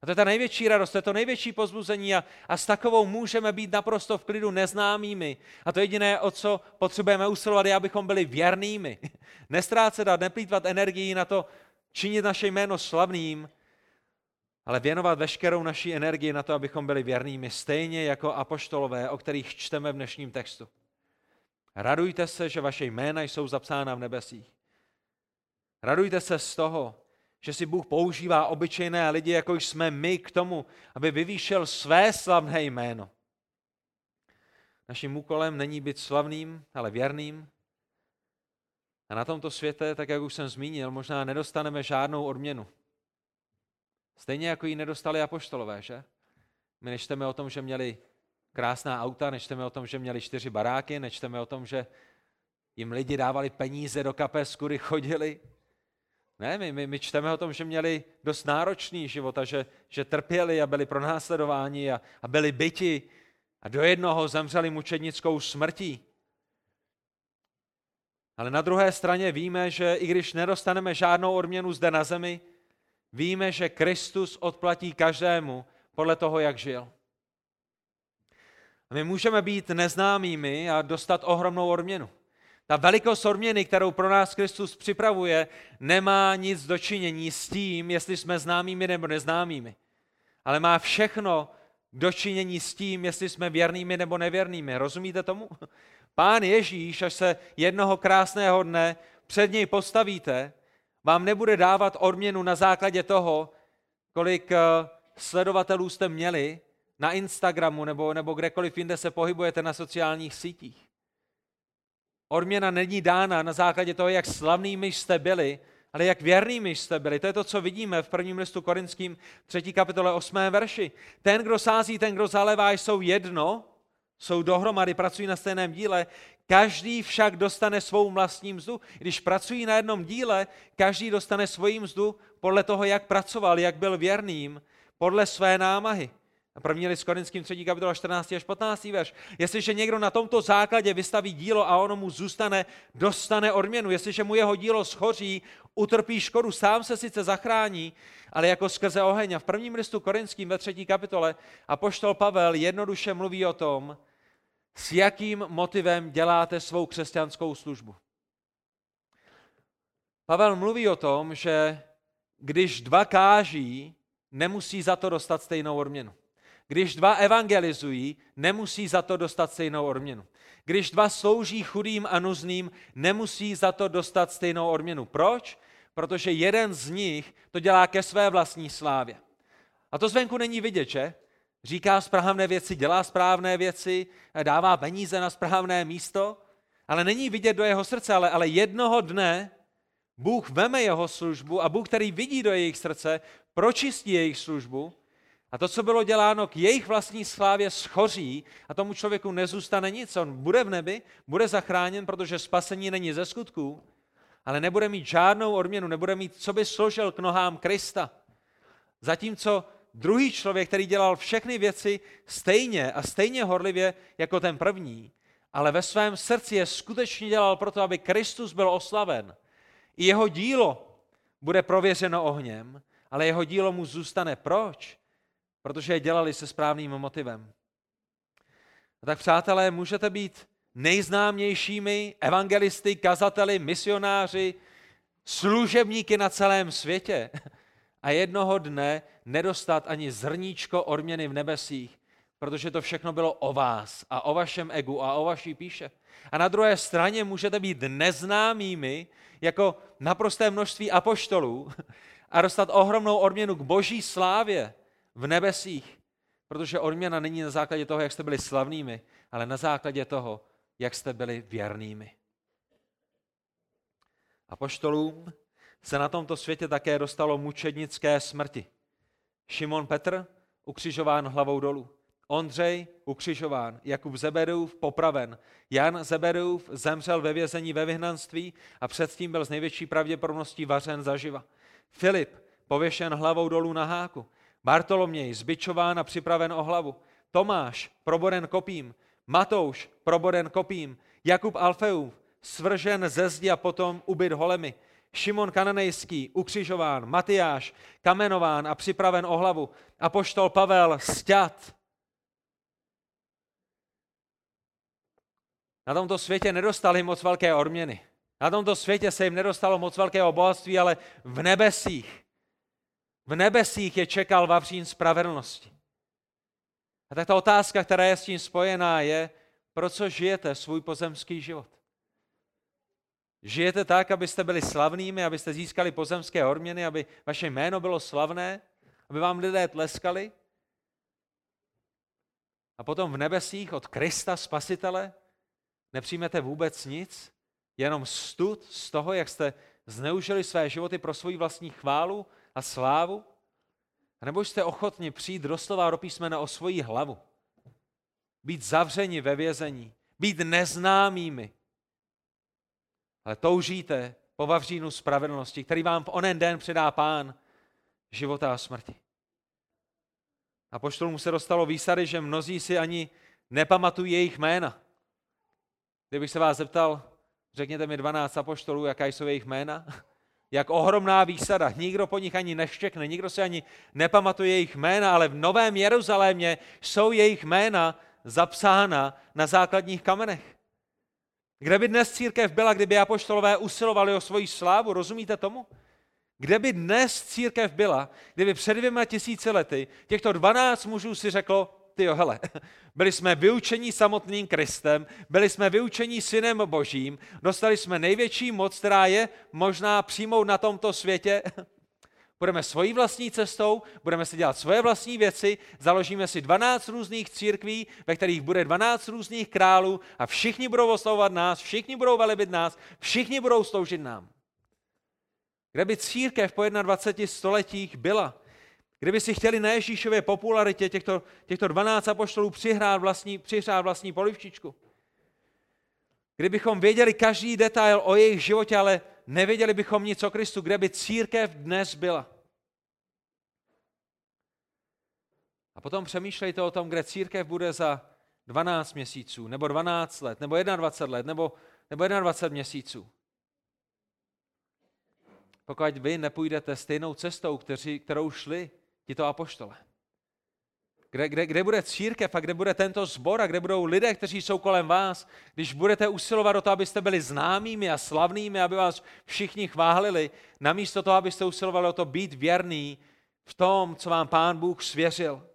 A to je ta největší radost, to je to největší pozbuzení a, a s takovou můžeme být naprosto v klidu neznámými. A to jediné, o co potřebujeme usilovat, je, abychom byli věrnými. Nestrácet a neplýtvat energii na to, činit naše jméno slavným, ale věnovat veškerou naší energii na to, abychom byli věrnými, stejně jako apoštolové, o kterých čteme v dnešním textu. Radujte se, že vaše jména jsou zapsána v nebesích. Radujte se z toho, že si Bůh používá obyčejné lidi, jako jsme my, k tomu, aby vyvýšil své slavné jméno. Naším úkolem není být slavným, ale věrným. A na tomto světě, tak jak už jsem zmínil, možná nedostaneme žádnou odměnu. Stejně jako ji nedostali apoštolové, že? My nečteme o tom, že měli krásná auta, nečteme o tom, že měli čtyři baráky, nečteme o tom, že jim lidi dávali peníze do kapes, kudy chodili. Ne, my, my, my čteme o tom, že měli dost náročný život a že, že trpěli a byli pronásledováni a, a byli byti a do jednoho zemřeli mučednickou smrtí. Ale na druhé straně víme, že i když nedostaneme žádnou odměnu zde na zemi, Víme, že Kristus odplatí každému podle toho, jak žil. A my můžeme být neznámými a dostat ohromnou odměnu. Ta velikost odměny, kterou pro nás Kristus připravuje, nemá nic dočinění s tím, jestli jsme známými nebo neznámými. Ale má všechno dočinění s tím, jestli jsme věrnými nebo nevěrnými. Rozumíte tomu? Pán Ježíš, až se jednoho krásného dne před něj postavíte, vám nebude dávat odměnu na základě toho, kolik eh, sledovatelů jste měli na Instagramu nebo, nebo kdekoliv jinde se pohybujete na sociálních sítích. Odměna není dána na základě toho, jak slavnými jste byli, ale jak věrnými jste byli. To je to, co vidíme v prvním listu korinským 3. kapitole 8. verši. Ten, kdo sází, ten, kdo zalevá, jsou jedno, jsou dohromady, pracují na stejném díle, každý však dostane svou vlastní mzdu. Když pracují na jednom díle, každý dostane svoji mzdu podle toho, jak pracoval, jak byl věrným, podle své námahy. A první list Korinským 3. kapitola 14. až 15. verš. Jestliže někdo na tomto základě vystaví dílo a ono mu zůstane, dostane odměnu. Jestliže mu jeho dílo schoří, utrpí škodu, sám se sice zachrání, ale jako skrze oheň. A v prvním listu Korinským ve třetí kapitole a poštol Pavel jednoduše mluví o tom, s jakým motivem děláte svou křesťanskou službu. Pavel mluví o tom, že když dva káží, nemusí za to dostat stejnou odměnu. Když dva evangelizují, nemusí za to dostat stejnou odměnu. Když dva slouží chudým a nuzným, nemusí za to dostat stejnou odměnu. Proč? Protože jeden z nich to dělá ke své vlastní slávě. A to zvenku není vidět, že? Říká správné věci, dělá správné věci, dává peníze na správné místo, ale není vidět do jeho srdce, ale, ale jednoho dne Bůh veme jeho službu a Bůh, který vidí do jejich srdce, pročistí jejich službu a to, co bylo děláno k jejich vlastní slávě, schoří a tomu člověku nezůstane nic. On bude v nebi, bude zachráněn, protože spasení není ze skutků, ale nebude mít žádnou odměnu, nebude mít, co by složil k nohám Krista. Zatímco druhý člověk, který dělal všechny věci stejně a stejně horlivě jako ten první, ale ve svém srdci je skutečně dělal proto, aby Kristus byl oslaven. I jeho dílo bude prověřeno ohněm, ale jeho dílo mu zůstane. Proč? Protože je dělali se správným motivem. A tak přátelé, můžete být nejznámějšími evangelisty, kazateli, misionáři, služebníky na celém světě a jednoho dne nedostat ani zrníčko odměny v nebesích, protože to všechno bylo o vás a o vašem egu a o vaší píše. A na druhé straně můžete být neznámými jako naprosté množství apoštolů a dostat ohromnou odměnu k boží slávě, v nebesích, protože odměna není na základě toho, jak jste byli slavnými, ale na základě toho, jak jste byli věrnými. A poštolům se na tomto světě také dostalo mučednické smrti. Šimon Petr ukřižován hlavou dolů. Ondřej ukřižován, Jakub Zebedeův popraven, Jan Zebedeův zemřel ve vězení ve vyhnanství a předtím byl z největší pravděpodobností vařen zaživa. Filip pověšen hlavou dolů na háku. Bartoloměj zbičován a připraven o hlavu, Tomáš proboden kopím, Matouš proboden kopím, Jakub Alfeův svržen ze zdi a potom ubyt holemi, Šimon Kananejský ukřižován, Matyáš kamenován a připraven o hlavu, a poštol Pavel sťat. Na tomto světě nedostali moc velké odměny. Na tomto světě se jim nedostalo moc velkého bohatství, ale v nebesích v nebesích je čekal vavřín spravedlnosti. A tak ta otázka, která je s tím spojená, je, pro co žijete svůj pozemský život? Žijete tak, abyste byli slavnými, abyste získali pozemské odměny, aby vaše jméno bylo slavné, aby vám lidé tleskali? A potom v nebesích od Krista Spasitele nepřijmete vůbec nic, jenom stud z toho, jak jste zneužili své životy pro svou vlastní chválu a slávu? A nebo jste ochotni přijít doslova do písmena o svoji hlavu? Být zavřeni ve vězení, být neznámými. Ale toužíte po vavřínu spravedlnosti, který vám v onen den předá pán života a smrti. A poštolům se dostalo výsady, že mnozí si ani nepamatují jejich jména. Kdybych se vás zeptal, řekněte mi 12 apoštolů, jaká jsou jejich jména, jak ohromná výsada. Nikdo po nich ani neštěkne, nikdo si ani nepamatuje jejich jména, ale v Novém Jeruzalémě jsou jejich jména zapsána na základních kamenech. Kde by dnes církev byla, kdyby apoštolové usilovali o svoji slávu, rozumíte tomu? Kde by dnes církev byla, kdyby před dvěma tisíci lety těchto 12 mužů si řeklo, ty hele, byli jsme vyučení samotným Kristem, byli jsme vyučení synem božím, dostali jsme největší moc, která je možná přijmout na tomto světě. Budeme svojí vlastní cestou, budeme si dělat svoje vlastní věci, založíme si 12 různých církví, ve kterých bude 12 různých králů a všichni budou oslavovat nás, všichni budou velebit nás, všichni budou sloužit nám. Kde by církev po 21 stoletích byla? Kdyby si chtěli na Ježíšově popularitě těchto, těchto 12 apoštolů přihrát vlastní, přihrát vlastní polivčičku? Kdybychom věděli každý detail o jejich životě, ale nevěděli bychom nic o Kristu, kde by církev dnes byla. A potom přemýšlejte o tom, kde církev bude za 12 měsíců, nebo 12 let, nebo 21 let, nebo, nebo 21 měsíců. Pokud vy nepůjdete stejnou cestou, kteří, kterou šli tito apoštole. Kde, kde, kde bude církev a kde bude tento zbor a kde budou lidé, kteří jsou kolem vás, když budete usilovat o to, abyste byli známými a slavnými, aby vás všichni chválili, namísto toho, abyste usilovali o to být věrný v tom, co vám Pán Bůh svěřil.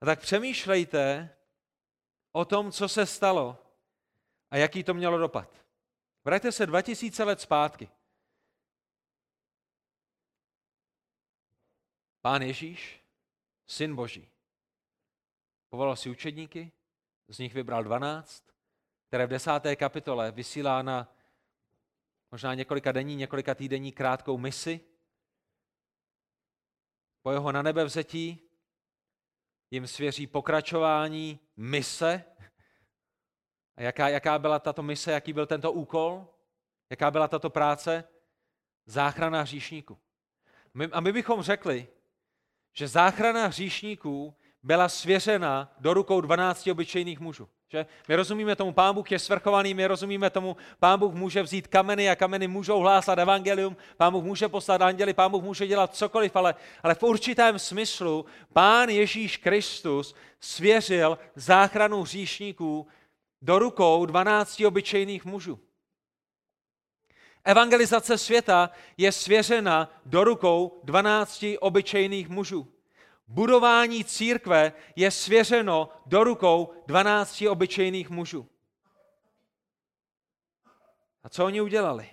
A tak přemýšlejte o tom, co se stalo a jaký to mělo dopad. Vraťte se 2000 let zpátky. Pán Ježíš syn Boží. Povolal si učedníky, z nich vybral 12, které v desáté kapitole vysílá na možná několika denní, několika týdenní krátkou misi. Po jeho na nebe vzetí jim svěří pokračování mise. A jaká, jaká byla tato mise, jaký byl tento úkol? Jaká byla tato práce? Záchrana hříšníků. A my bychom řekli, že záchrana hříšníků byla svěřena do rukou 12 obyčejných mužů. Že? My rozumíme tomu, pán Bůh je svrchovaný, my rozumíme tomu, pán Bůh může vzít kameny a kameny můžou hlásat evangelium, pán Bůh může poslat anděli, pán Bůh může dělat cokoliv, ale, ale v určitém smyslu pán Ježíš Kristus svěřil záchranu hříšníků do rukou 12 obyčejných mužů. Evangelizace světa je svěřena do rukou 12 obyčejných mužů. Budování církve je svěřeno do rukou 12 obyčejných mužů. A co oni udělali?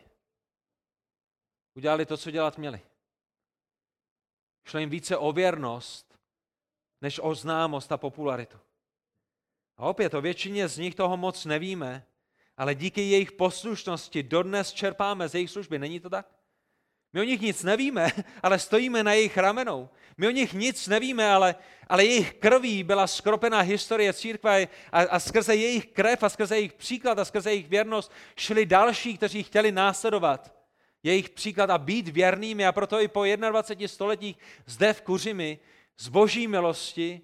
Udělali to, co dělat měli. Šlo jim více o věrnost, než o známost a popularitu. A opět o většině z nich toho moc nevíme, ale díky jejich poslušnosti dodnes čerpáme z jejich služby. Není to tak? My o nich nic nevíme, ale stojíme na jejich ramenou. My o nich nic nevíme, ale, ale jejich krví byla skropená historie církve a, a skrze jejich krev a skrze jejich příklad a skrze jejich věrnost šli další, kteří chtěli následovat jejich příklad a být věrnými a proto i po 21 stoletích zde v Kuřimi z boží milosti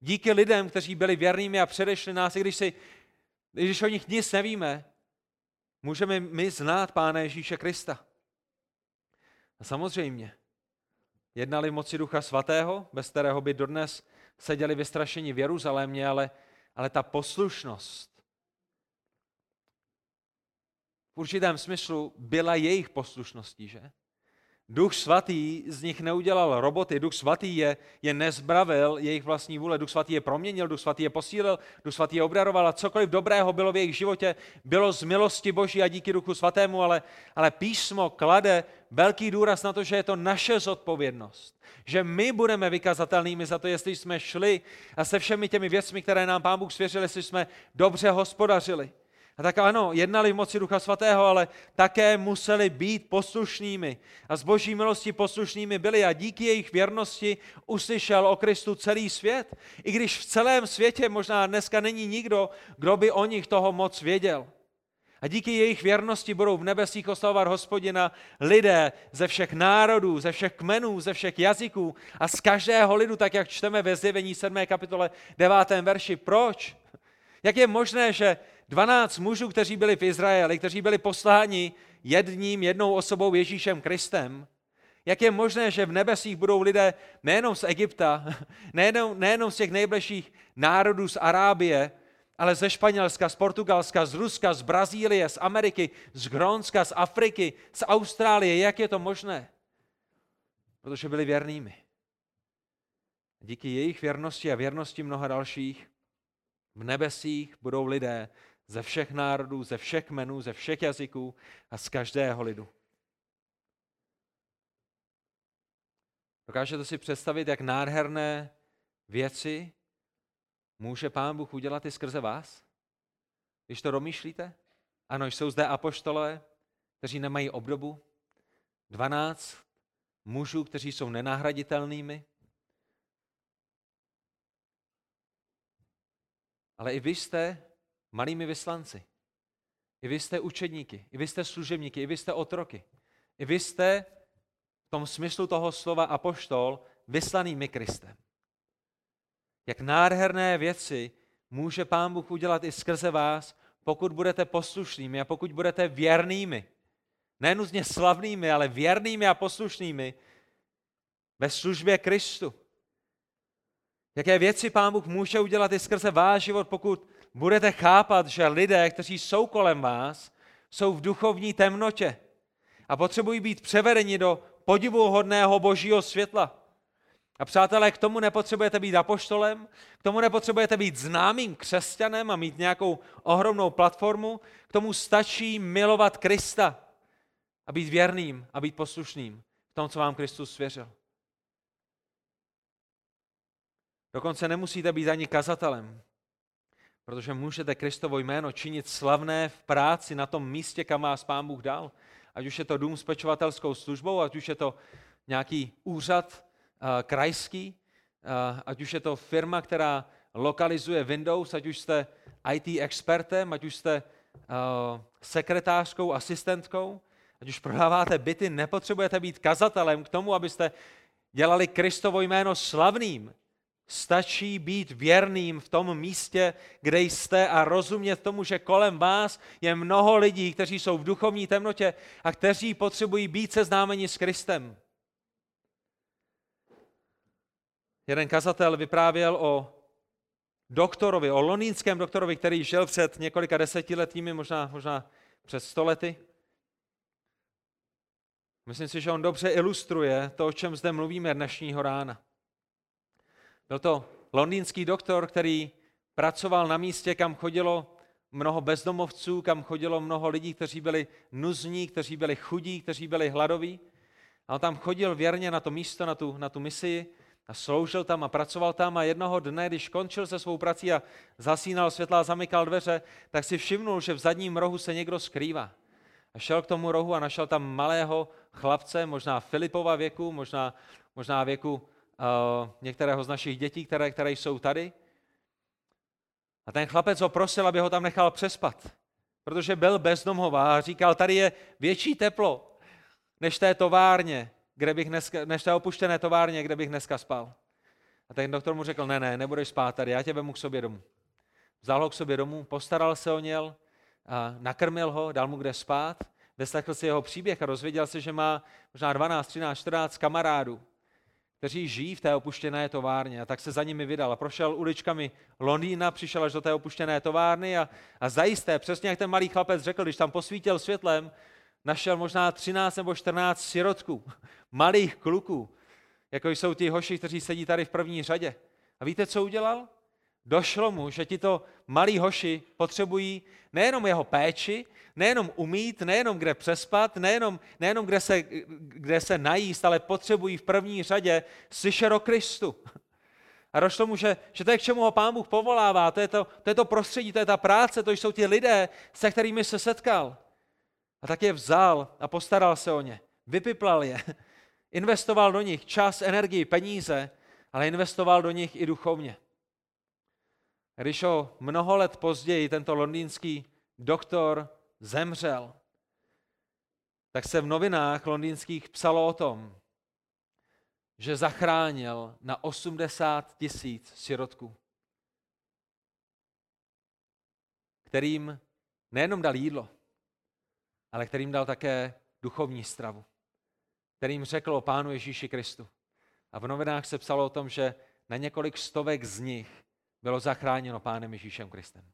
díky lidem, kteří byli věrnými a předešli nás, i když si když o nich nic nevíme, můžeme my znát Pána Ježíše Krista. A samozřejmě, jednali v moci Ducha Svatého, bez kterého by dodnes seděli vystrašení v Jeruzalémě, ale, ale ta poslušnost v určitém smyslu byla jejich poslušností, že? Duch svatý z nich neudělal roboty, Duch svatý je, je nezbravil jejich vlastní vůle, Duch svatý je proměnil, Duch svatý je posílil, Duch svatý je obdaroval a cokoliv dobrého bylo v jejich životě, bylo z milosti Boží a díky Duchu svatému, ale, ale písmo klade velký důraz na to, že je to naše zodpovědnost. Že my budeme vykazatelnými za to, jestli jsme šli a se všemi těmi věcmi, které nám Pán Bůh svěřil, jestli jsme dobře hospodařili. A tak ano, jednali v moci Ducha Svatého, ale také museli být poslušnými. A z boží milosti poslušnými byli a díky jejich věrnosti uslyšel o Kristu celý svět. I když v celém světě možná dneska není nikdo, kdo by o nich toho moc věděl. A díky jejich věrnosti budou v nebesích oslavovat hospodina lidé ze všech národů, ze všech kmenů, ze všech jazyků a z každého lidu, tak jak čteme ve zjevení 7. kapitole 9. verši. Proč? Jak je možné, že 12 mužů, kteří byli v Izraeli, kteří byli posláni jedním, jednou osobou Ježíšem Kristem, jak je možné, že v nebesích budou lidé nejenom z Egypta, nejenom, nejenom z těch nejbližších národů z Arábie, ale ze Španělska, z Portugalska, z Ruska, z Brazílie, z Ameriky, z Grónska, z Afriky, z Austrálie. Jak je to možné? Protože byli věrnými. Díky jejich věrnosti a věrnosti mnoha dalších v nebesích budou lidé ze všech národů, ze všech menů, ze všech jazyků a z každého lidu. Dokážete si představit, jak nádherné věci může Pán Bůh udělat i skrze vás? Když to domýšlíte? Ano, jsou zde apoštole, kteří nemají obdobu, 12 mužů, kteří jsou nenahraditelnými, ale i vy jste malými vyslanci. I vy jste učedníky, i vy jste služebníky, i vy jste otroky. I vy jste v tom smyslu toho slova apoštol vyslanými Kristem. Jak nádherné věci může Pán Bůh udělat i skrze vás, pokud budete poslušnými a pokud budete věrnými. Nenutně slavnými, ale věrnými a poslušnými ve službě Kristu. Jaké věci Pán Bůh může udělat i skrze váš život, pokud budete chápat, že lidé, kteří jsou kolem vás, jsou v duchovní temnotě a potřebují být převedeni do podivuhodného božího světla. A přátelé, k tomu nepotřebujete být apoštolem, k tomu nepotřebujete být známým křesťanem a mít nějakou ohromnou platformu, k tomu stačí milovat Krista a být věrným a být poslušným v tom, co vám Kristus svěřil. Dokonce nemusíte být ani kazatelem, protože můžete Kristovo jméno činit slavné v práci na tom místě, kam vás Pán Bůh dal. Ať už je to dům s pečovatelskou službou, ať už je to nějaký úřad uh, krajský, uh, ať už je to firma, která lokalizuje Windows, ať už jste IT expertem, ať už jste uh, sekretářskou, asistentkou, ať už prodáváte byty, nepotřebujete být kazatelem k tomu, abyste dělali Kristovo jméno slavným. Stačí být věrným v tom místě, kde jste a rozumět tomu, že kolem vás je mnoho lidí, kteří jsou v duchovní temnotě a kteří potřebují být seznámeni s Kristem. Jeden kazatel vyprávěl o doktorovi, o londýnském doktorovi, který žil před několika desetiletími, možná, možná před stolety. Myslím si, že on dobře ilustruje to, o čem zde mluvíme dnešního rána. Byl to londýnský doktor, který pracoval na místě, kam chodilo mnoho bezdomovců, kam chodilo mnoho lidí, kteří byli nuzní, kteří byli chudí, kteří byli hladoví. A on tam chodil věrně na to místo, na tu, na tu misi a sloužil tam a pracoval tam a jednoho dne, když končil se svou prací a zasínal světla a zamykal dveře, tak si všimnul, že v zadním rohu se někdo skrývá. A šel k tomu rohu a našel tam malého chlapce, možná Filipova věku, možná, možná věku uh, některého z našich dětí, které, které jsou tady. A ten chlapec ho prosil, aby ho tam nechal přespat, protože byl bezdomová a říkal, tady je větší teplo než té továrně, kde bych dneska, než té opuštěné továrně, kde bych dneska spal. A ten doktor mu řekl, ne, ne, nebudeš spát tady, já tě vemu k sobě domů. Vzal ho k sobě domů, postaral se o něl, a nakrmil ho, dal mu kde spát, vyslechl si jeho příběh a rozvěděl se, že má možná 12, 13, 14 kamarádů, kteří žijí v té opuštěné továrně. A tak se za nimi vydal a prošel uličkami Londýna, přišel až do té opuštěné továrny a, a zajisté, přesně jak ten malý chlapec řekl, když tam posvítil světlem, našel možná 13 nebo 14 sirotků, malých kluků, jako jsou ti hoši, kteří sedí tady v první řadě. A víte, co udělal? Došlo mu, že tito malí hoši potřebují nejenom jeho péči, nejenom umít, nejenom kde přespat, nejenom, nejenom kde, se, kde se najíst, ale potřebují v první řadě slyšet o Kristu. A došlo mu, že, že to je k čemu ho Pán Bůh povolává, to je to, to je to prostředí, to je ta práce, to jsou ti lidé, se kterými se setkal. A tak je vzal a postaral se o ně, vypiplal je, investoval do nich čas, energii, peníze, ale investoval do nich i duchovně. Když o mnoho let později tento londýnský doktor zemřel, tak se v novinách londýnských psalo o tom, že zachránil na 80 tisíc sirotků, kterým nejenom dal jídlo, ale kterým dal také duchovní stravu, kterým řekl o Pánu Ježíši Kristu. A v novinách se psalo o tom, že na několik stovek z nich bylo zachráněno Pánem Ježíšem Kristem.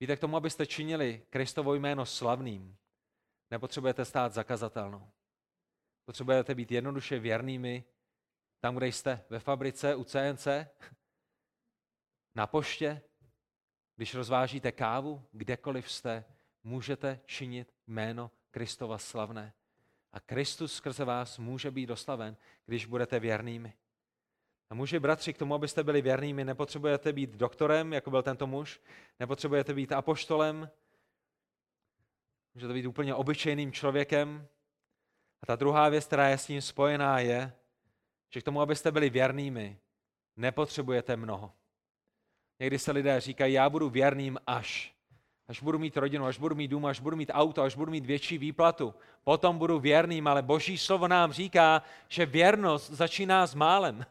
Víte, k tomu, abyste činili Kristovo jméno slavným, nepotřebujete stát zakazatelnou. Potřebujete být jednoduše věrnými tam, kde jste, ve fabrice, u CNC, na poště, když rozvážíte kávu, kdekoliv jste, můžete činit jméno Kristova slavné. A Kristus skrze vás může být doslaven, když budete věrnými. A muži, bratři, k tomu, abyste byli věrnými, nepotřebujete být doktorem, jako byl tento muž, nepotřebujete být apoštolem, můžete být úplně obyčejným člověkem. A ta druhá věc, která je s ním spojená, je, že k tomu, abyste byli věrnými, nepotřebujete mnoho. Někdy se lidé říkají, já budu věrným až. Až budu mít rodinu, až budu mít dům, až budu mít auto, až budu mít větší výplatu. Potom budu věrným, ale boží slovo nám říká, že věrnost začíná s málem.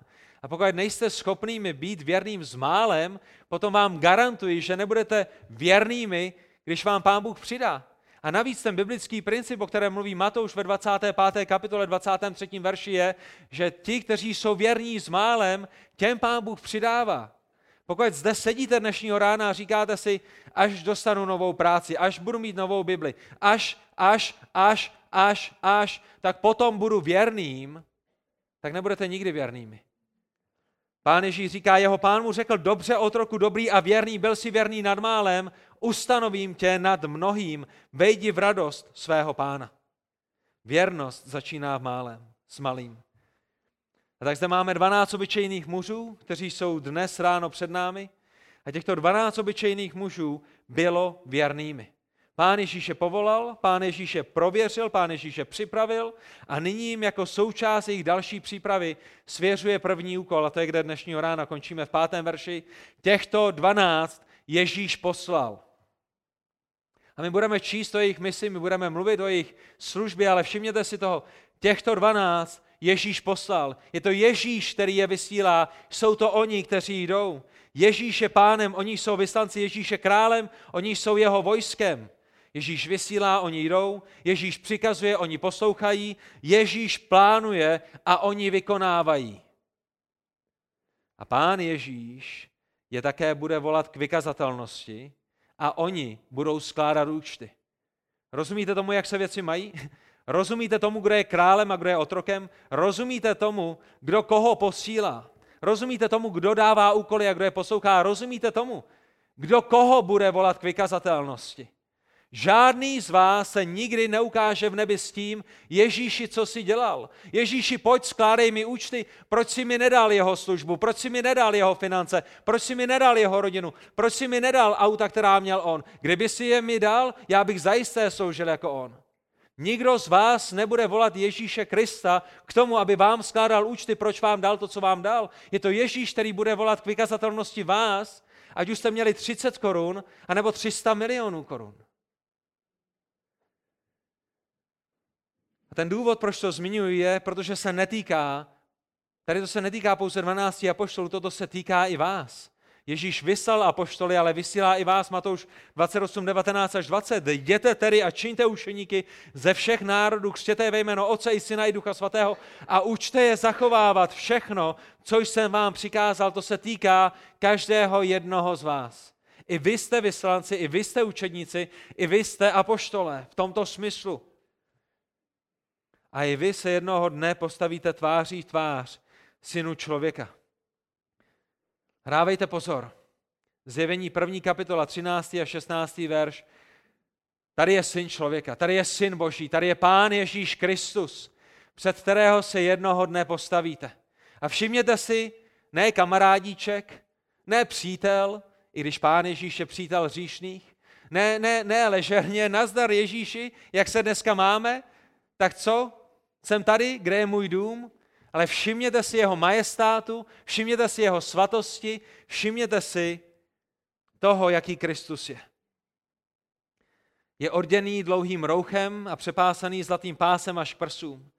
A pokud nejste schopnými být věrným s málem, potom vám garantuji, že nebudete věrnými, když vám Pán Bůh přidá. A navíc ten biblický princip, o kterém mluví Matouš ve 25. kapitole 23. verši je, že ti, kteří jsou věrní s málem, těm Pán Bůh přidává. Pokud zde sedíte dnešního rána a říkáte si, až dostanu novou práci, až budu mít novou Bibli, až, až, až, až, až, tak potom budu věrným, tak nebudete nikdy věrnými. Pán Ježíš říká, jeho pán mu řekl, dobře otroku dobrý a věrný, byl si věrný nad málem, ustanovím tě nad mnohým, vejdi v radost svého pána. Věrnost začíná v málem, s malým. A tak zde máme 12 obyčejných mužů, kteří jsou dnes ráno před námi. A těchto 12 obyčejných mužů bylo věrnými. Pán Ježíše povolal, pán Ježíše prověřil, pán Ježíše připravil a nyní jim jako součást jejich další přípravy svěřuje první úkol, a to je, kde dnešního rána končíme v pátém verši. Těchto 12 Ježíš poslal. A my budeme číst o jejich misi, my budeme mluvit o jejich službě, ale všimněte si toho, těchto 12 Ježíš poslal. Je to Ježíš, který je vysílá. Jsou to oni, kteří jdou. Ježíš je pánem, oni jsou vyslanci, Ježíš je králem, oni jsou jeho vojskem. Ježíš vysílá, oni jdou, Ježíš přikazuje, oni poslouchají, Ježíš plánuje a oni vykonávají. A pán Ježíš je také bude volat k vykazatelnosti a oni budou skládat účty. Rozumíte tomu, jak se věci mají? Rozumíte tomu, kdo je králem a kdo je otrokem? Rozumíte tomu, kdo koho posílá? Rozumíte tomu, kdo dává úkoly a kdo je poslouchá? Rozumíte tomu, kdo koho bude volat k vykazatelnosti? Žádný z vás se nikdy neukáže v nebi s tím, Ježíši, co si dělal. Ježíši, pojď, skládej mi účty, proč si mi nedal jeho službu, proč si mi nedal jeho finance, proč si mi nedal jeho rodinu, proč si mi nedal auta, která měl on. Kdyby si je mi dal, já bych zajisté sloužil jako on. Nikdo z vás nebude volat Ježíše Krista k tomu, aby vám skládal účty, proč vám dal to, co vám dal. Je to Ježíš, který bude volat k vykazatelnosti vás, ať už jste měli 30 korun, anebo 300 milionů korun. Ten důvod, proč to zmiňuji, je, protože se netýká, tady to se netýká pouze 12 apoštolů, toto se týká i vás. Ježíš vyslal apoštoly, ale vysílá i vás, Matouš 28, 19 až 20. Jděte tedy a čiňte učeníky ze všech národů, křtěte ve jméno Otce i Syna i Ducha Svatého a učte je zachovávat všechno, co jsem vám přikázal. To se týká každého jednoho z vás. I vy jste vyslanci, i vy jste učedníci, i vy jste apoštole v tomto smyslu. A i vy se jednoho dne postavíte tváří v tvář synu člověka. Hrávejte pozor. Zjevení první kapitola 13. a 16. verš. Tady je syn člověka, tady je syn boží, tady je pán Ježíš Kristus, před kterého se jednoho dne postavíte. A všimněte si, ne kamarádíček, ne přítel, i když pán Ježíš je přítel říšných, ne, ne, ne ležerně, nazdar Ježíši, jak se dneska máme, tak co? Jsem tady, kde je můj dům, ale všimněte si jeho majestátu, všimněte si jeho svatosti, všimněte si toho, jaký Kristus je. Je orděný dlouhým rouchem a přepásaný zlatým pásem až k prsům.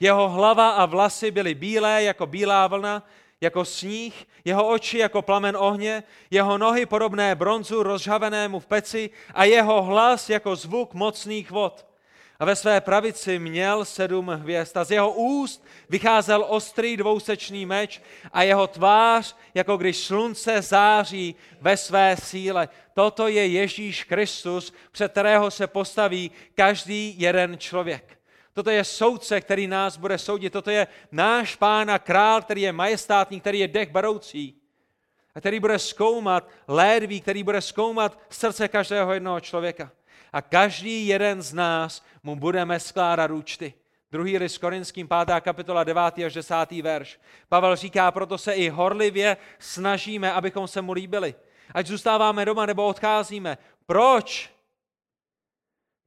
Jeho hlava a vlasy byly bílé jako bílá vlna, jako sníh, jeho oči jako plamen ohně, jeho nohy podobné bronzu rozžhavenému v peci a jeho hlas jako zvuk mocných vod a ve své pravici měl sedm hvězd a z jeho úst vycházel ostrý dvousečný meč a jeho tvář, jako když slunce září ve své síle. Toto je Ježíš Kristus, před kterého se postaví každý jeden člověk. Toto je soudce, který nás bude soudit. Toto je náš pán a král, který je majestátní, který je dech baroucí a který bude zkoumat lédví, který bude zkoumat srdce každého jednoho člověka a každý jeden z nás mu budeme skládat účty. Druhý list Korinským, 5. kapitola, 9. až 10. verš. Pavel říká, proto se i horlivě snažíme, abychom se mu líbili. Ať zůstáváme doma nebo odcházíme. Proč?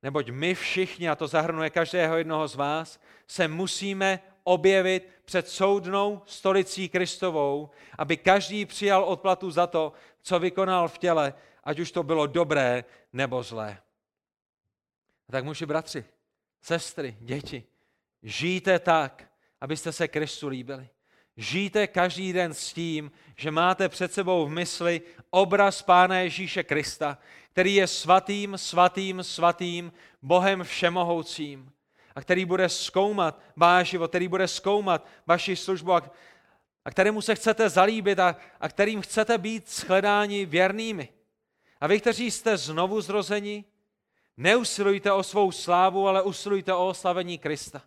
Neboť my všichni, a to zahrnuje každého jednoho z vás, se musíme objevit před soudnou stolicí Kristovou, aby každý přijal odplatu za to, co vykonal v těle, ať už to bylo dobré nebo zlé. A tak muži, bratři, sestry, děti, žijte tak, abyste se Kristu líbili. Žijte každý den s tím, že máte před sebou v mysli obraz Pána Ježíše Krista, který je svatým, svatým, svatým, Bohem všemohoucím a který bude zkoumat váš život, který bude zkoumat vaši službu a, a kterému se chcete zalíbit a, a kterým chcete být shledáni věrnými. A vy, kteří jste znovu zrozeni, neusilujte o svou slávu, ale usilujte o oslavení Krista.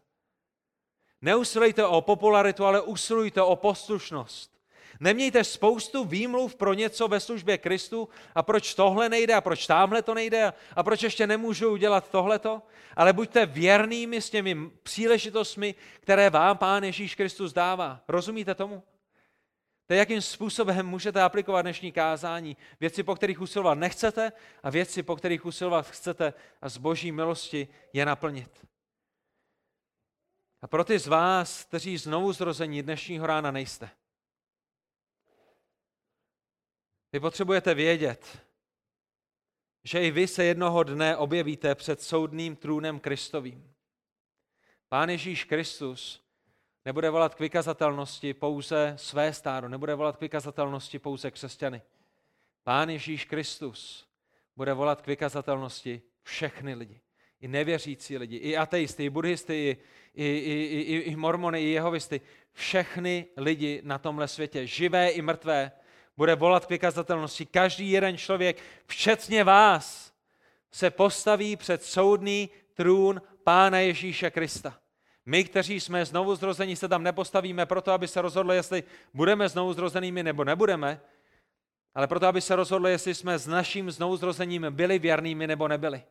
Neusilujte o popularitu, ale usilujte o poslušnost. Nemějte spoustu výmluv pro něco ve službě Kristu a proč tohle nejde a proč tamhle to nejde a proč ještě nemůžu udělat tohleto, ale buďte věrnými s těmi příležitostmi, které vám Pán Ježíš Kristus dává. Rozumíte tomu? To je, jakým způsobem můžete aplikovat dnešní kázání. Věci, po kterých usilovat nechcete a věci, po kterých usilovat chcete a z boží milosti je naplnit. A pro ty z vás, kteří znovu zrození dnešního rána nejste, vy potřebujete vědět, že i vy se jednoho dne objevíte před soudným trůnem Kristovým. Pán Ježíš Kristus nebude volat k vykazatelnosti pouze své stádo, nebude volat k vykazatelnosti pouze křesťany. Pán Ježíš Kristus bude volat k vykazatelnosti všechny lidi. I nevěřící lidi, i ateisty, i buddhisty, i, i, i, i, i mormony, i jehovisty. Všechny lidi na tomhle světě, živé i mrtvé, bude volat k vykazatelnosti. Každý jeden člověk, včetně vás, se postaví před soudný trůn Pána Ježíše Krista. My, kteří jsme znovu zrození, se tam nepostavíme proto, aby se rozhodlo, jestli budeme znovu zrozenými nebo nebudeme, ale proto, aby se rozhodlo, jestli jsme s naším znovu zrozením byli věrnými nebo nebyli.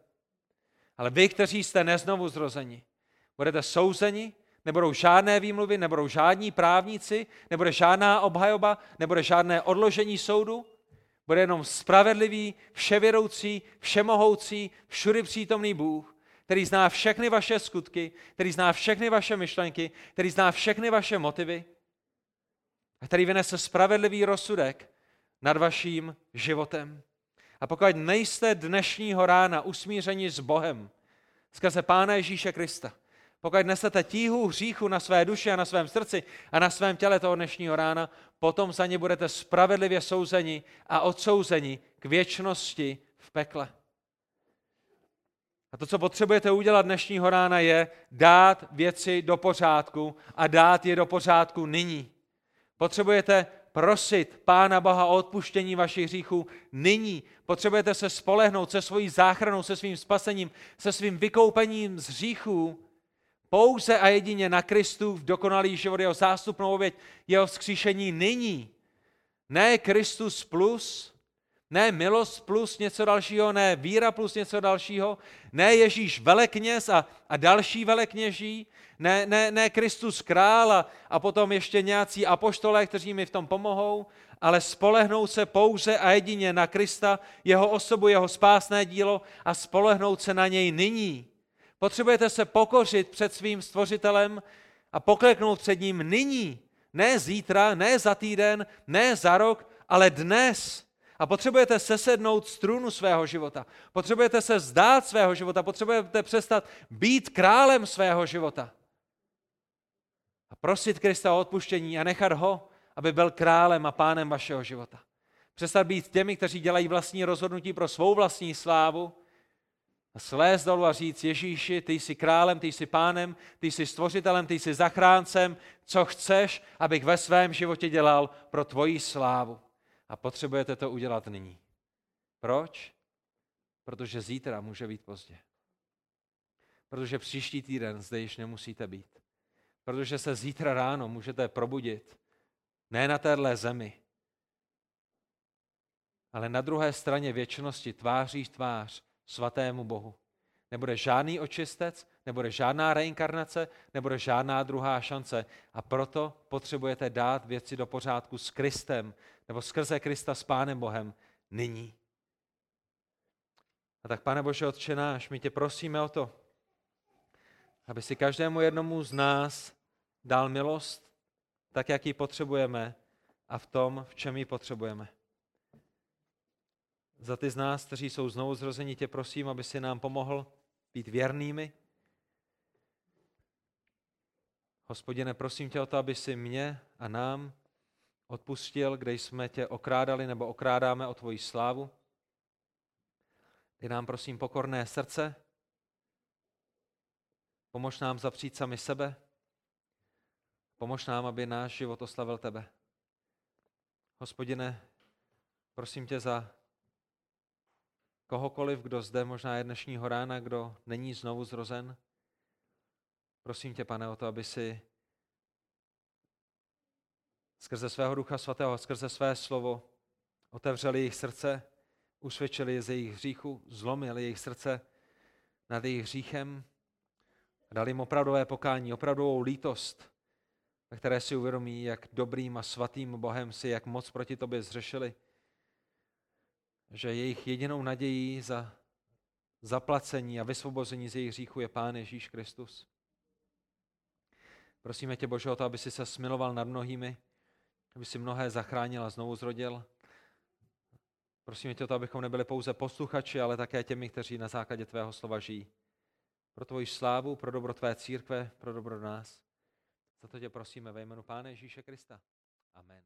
Ale vy, kteří jste neznovu zrození, budete souzeni nebudou žádné výmluvy, nebudou žádní právníci, nebude žádná obhajoba, nebude žádné odložení soudu, bude jenom spravedlivý, vševěroucí, všemohoucí, všudy přítomný Bůh, který zná všechny vaše skutky, který zná všechny vaše myšlenky, který zná všechny vaše motivy a který vynese spravedlivý rozsudek nad vaším životem. A pokud nejste dnešního rána usmířeni s Bohem, skrze Pána Ježíše Krista, pokud nesete tíhu hříchu na své duši a na svém srdci a na svém těle toho dnešního rána, potom za ně budete spravedlivě souzeni a odsouzeni k věčnosti v pekle. A to, co potřebujete udělat dnešního rána, je dát věci do pořádku a dát je do pořádku nyní. Potřebujete prosit Pána Boha o odpuštění vašich hříchů nyní. Potřebujete se spolehnout se svojí záchranou, se svým spasením, se svým vykoupením z hříchů pouze a jedině na Kristu v dokonalý život, jeho zástupnou oběť, jeho vzkříšení nyní. Ne Kristus plus, ne milost plus něco dalšího, ne víra plus něco dalšího, ne Ježíš velekněz a, a další velekněží, ne, ne, ne Kristus král a, a potom ještě nějací apoštolé, kteří mi v tom pomohou, ale spolehnout se pouze a jedině na Krista, jeho osobu, jeho spásné dílo a spolehnout se na něj nyní. Potřebujete se pokořit před svým stvořitelem a pokleknout před ním nyní. Ne zítra, ne za týden, ne za rok, ale dnes. A potřebujete sesednout z trůnu svého života. Potřebujete se zdát svého života. Potřebujete přestat být králem svého života. A prosit Krista o odpuštění a nechat ho, aby byl králem a pánem vašeho života. Přestat být těmi, kteří dělají vlastní rozhodnutí pro svou vlastní slávu, a slézt dolů a říct, Ježíši, ty jsi králem, ty jsi pánem, ty jsi stvořitelem, ty jsi zachráncem, co chceš, abych ve svém životě dělal pro tvoji slávu. A potřebujete to udělat nyní. Proč? Protože zítra může být pozdě. Protože příští týden zde již nemusíte být. Protože se zítra ráno můžete probudit. Ne na téhle zemi, ale na druhé straně věčnosti tváří tvář svatému Bohu. Nebude žádný očistec, nebude žádná reinkarnace, nebude žádná druhá šance. A proto potřebujete dát věci do pořádku s Kristem, nebo skrze Krista s Pánem Bohem nyní. A tak, pane Bože, Otče náš, my tě prosíme o to, aby si každému jednomu z nás dal milost, tak jak ji potřebujeme a v tom, v čem ji potřebujeme. Za ty z nás, kteří jsou znovu zrození, tě prosím, aby si nám pomohl být věrnými. Hospodine, prosím tě o to, aby si mě a nám odpustil, kde jsme tě okrádali nebo okrádáme o tvoji slávu. Ty nám prosím pokorné srdce, pomož nám zapřít sami sebe, pomož nám, aby náš život oslavil tebe. Hospodine, prosím tě za kohokoliv, kdo zde možná je dnešního rána, kdo není znovu zrozen. Prosím tě, pane, o to, aby si skrze svého Ducha Svatého, skrze své slovo otevřeli jejich srdce, usvědčili je z jejich hříchu, zlomili jejich srdce nad jejich hříchem, dali jim opravdové pokání, opravdovou lítost, ve které si uvědomí, jak dobrým a svatým Bohem si, jak moc proti tobě zřešili, že jejich jedinou nadějí za zaplacení a vysvobození z jejich hříchu je Pán Ježíš Kristus. Prosíme tě, Bože, o to, aby si se smiloval nad mnohými, aby si mnohé zachránil a znovu zrodil. Prosíme tě o to, abychom nebyli pouze posluchači, ale také těmi, kteří na základě tvého slova žijí. Pro tvoji slávu, pro dobro tvé církve, pro dobro nás. Za to tě prosíme ve jménu Pána Ježíše Krista. Amen.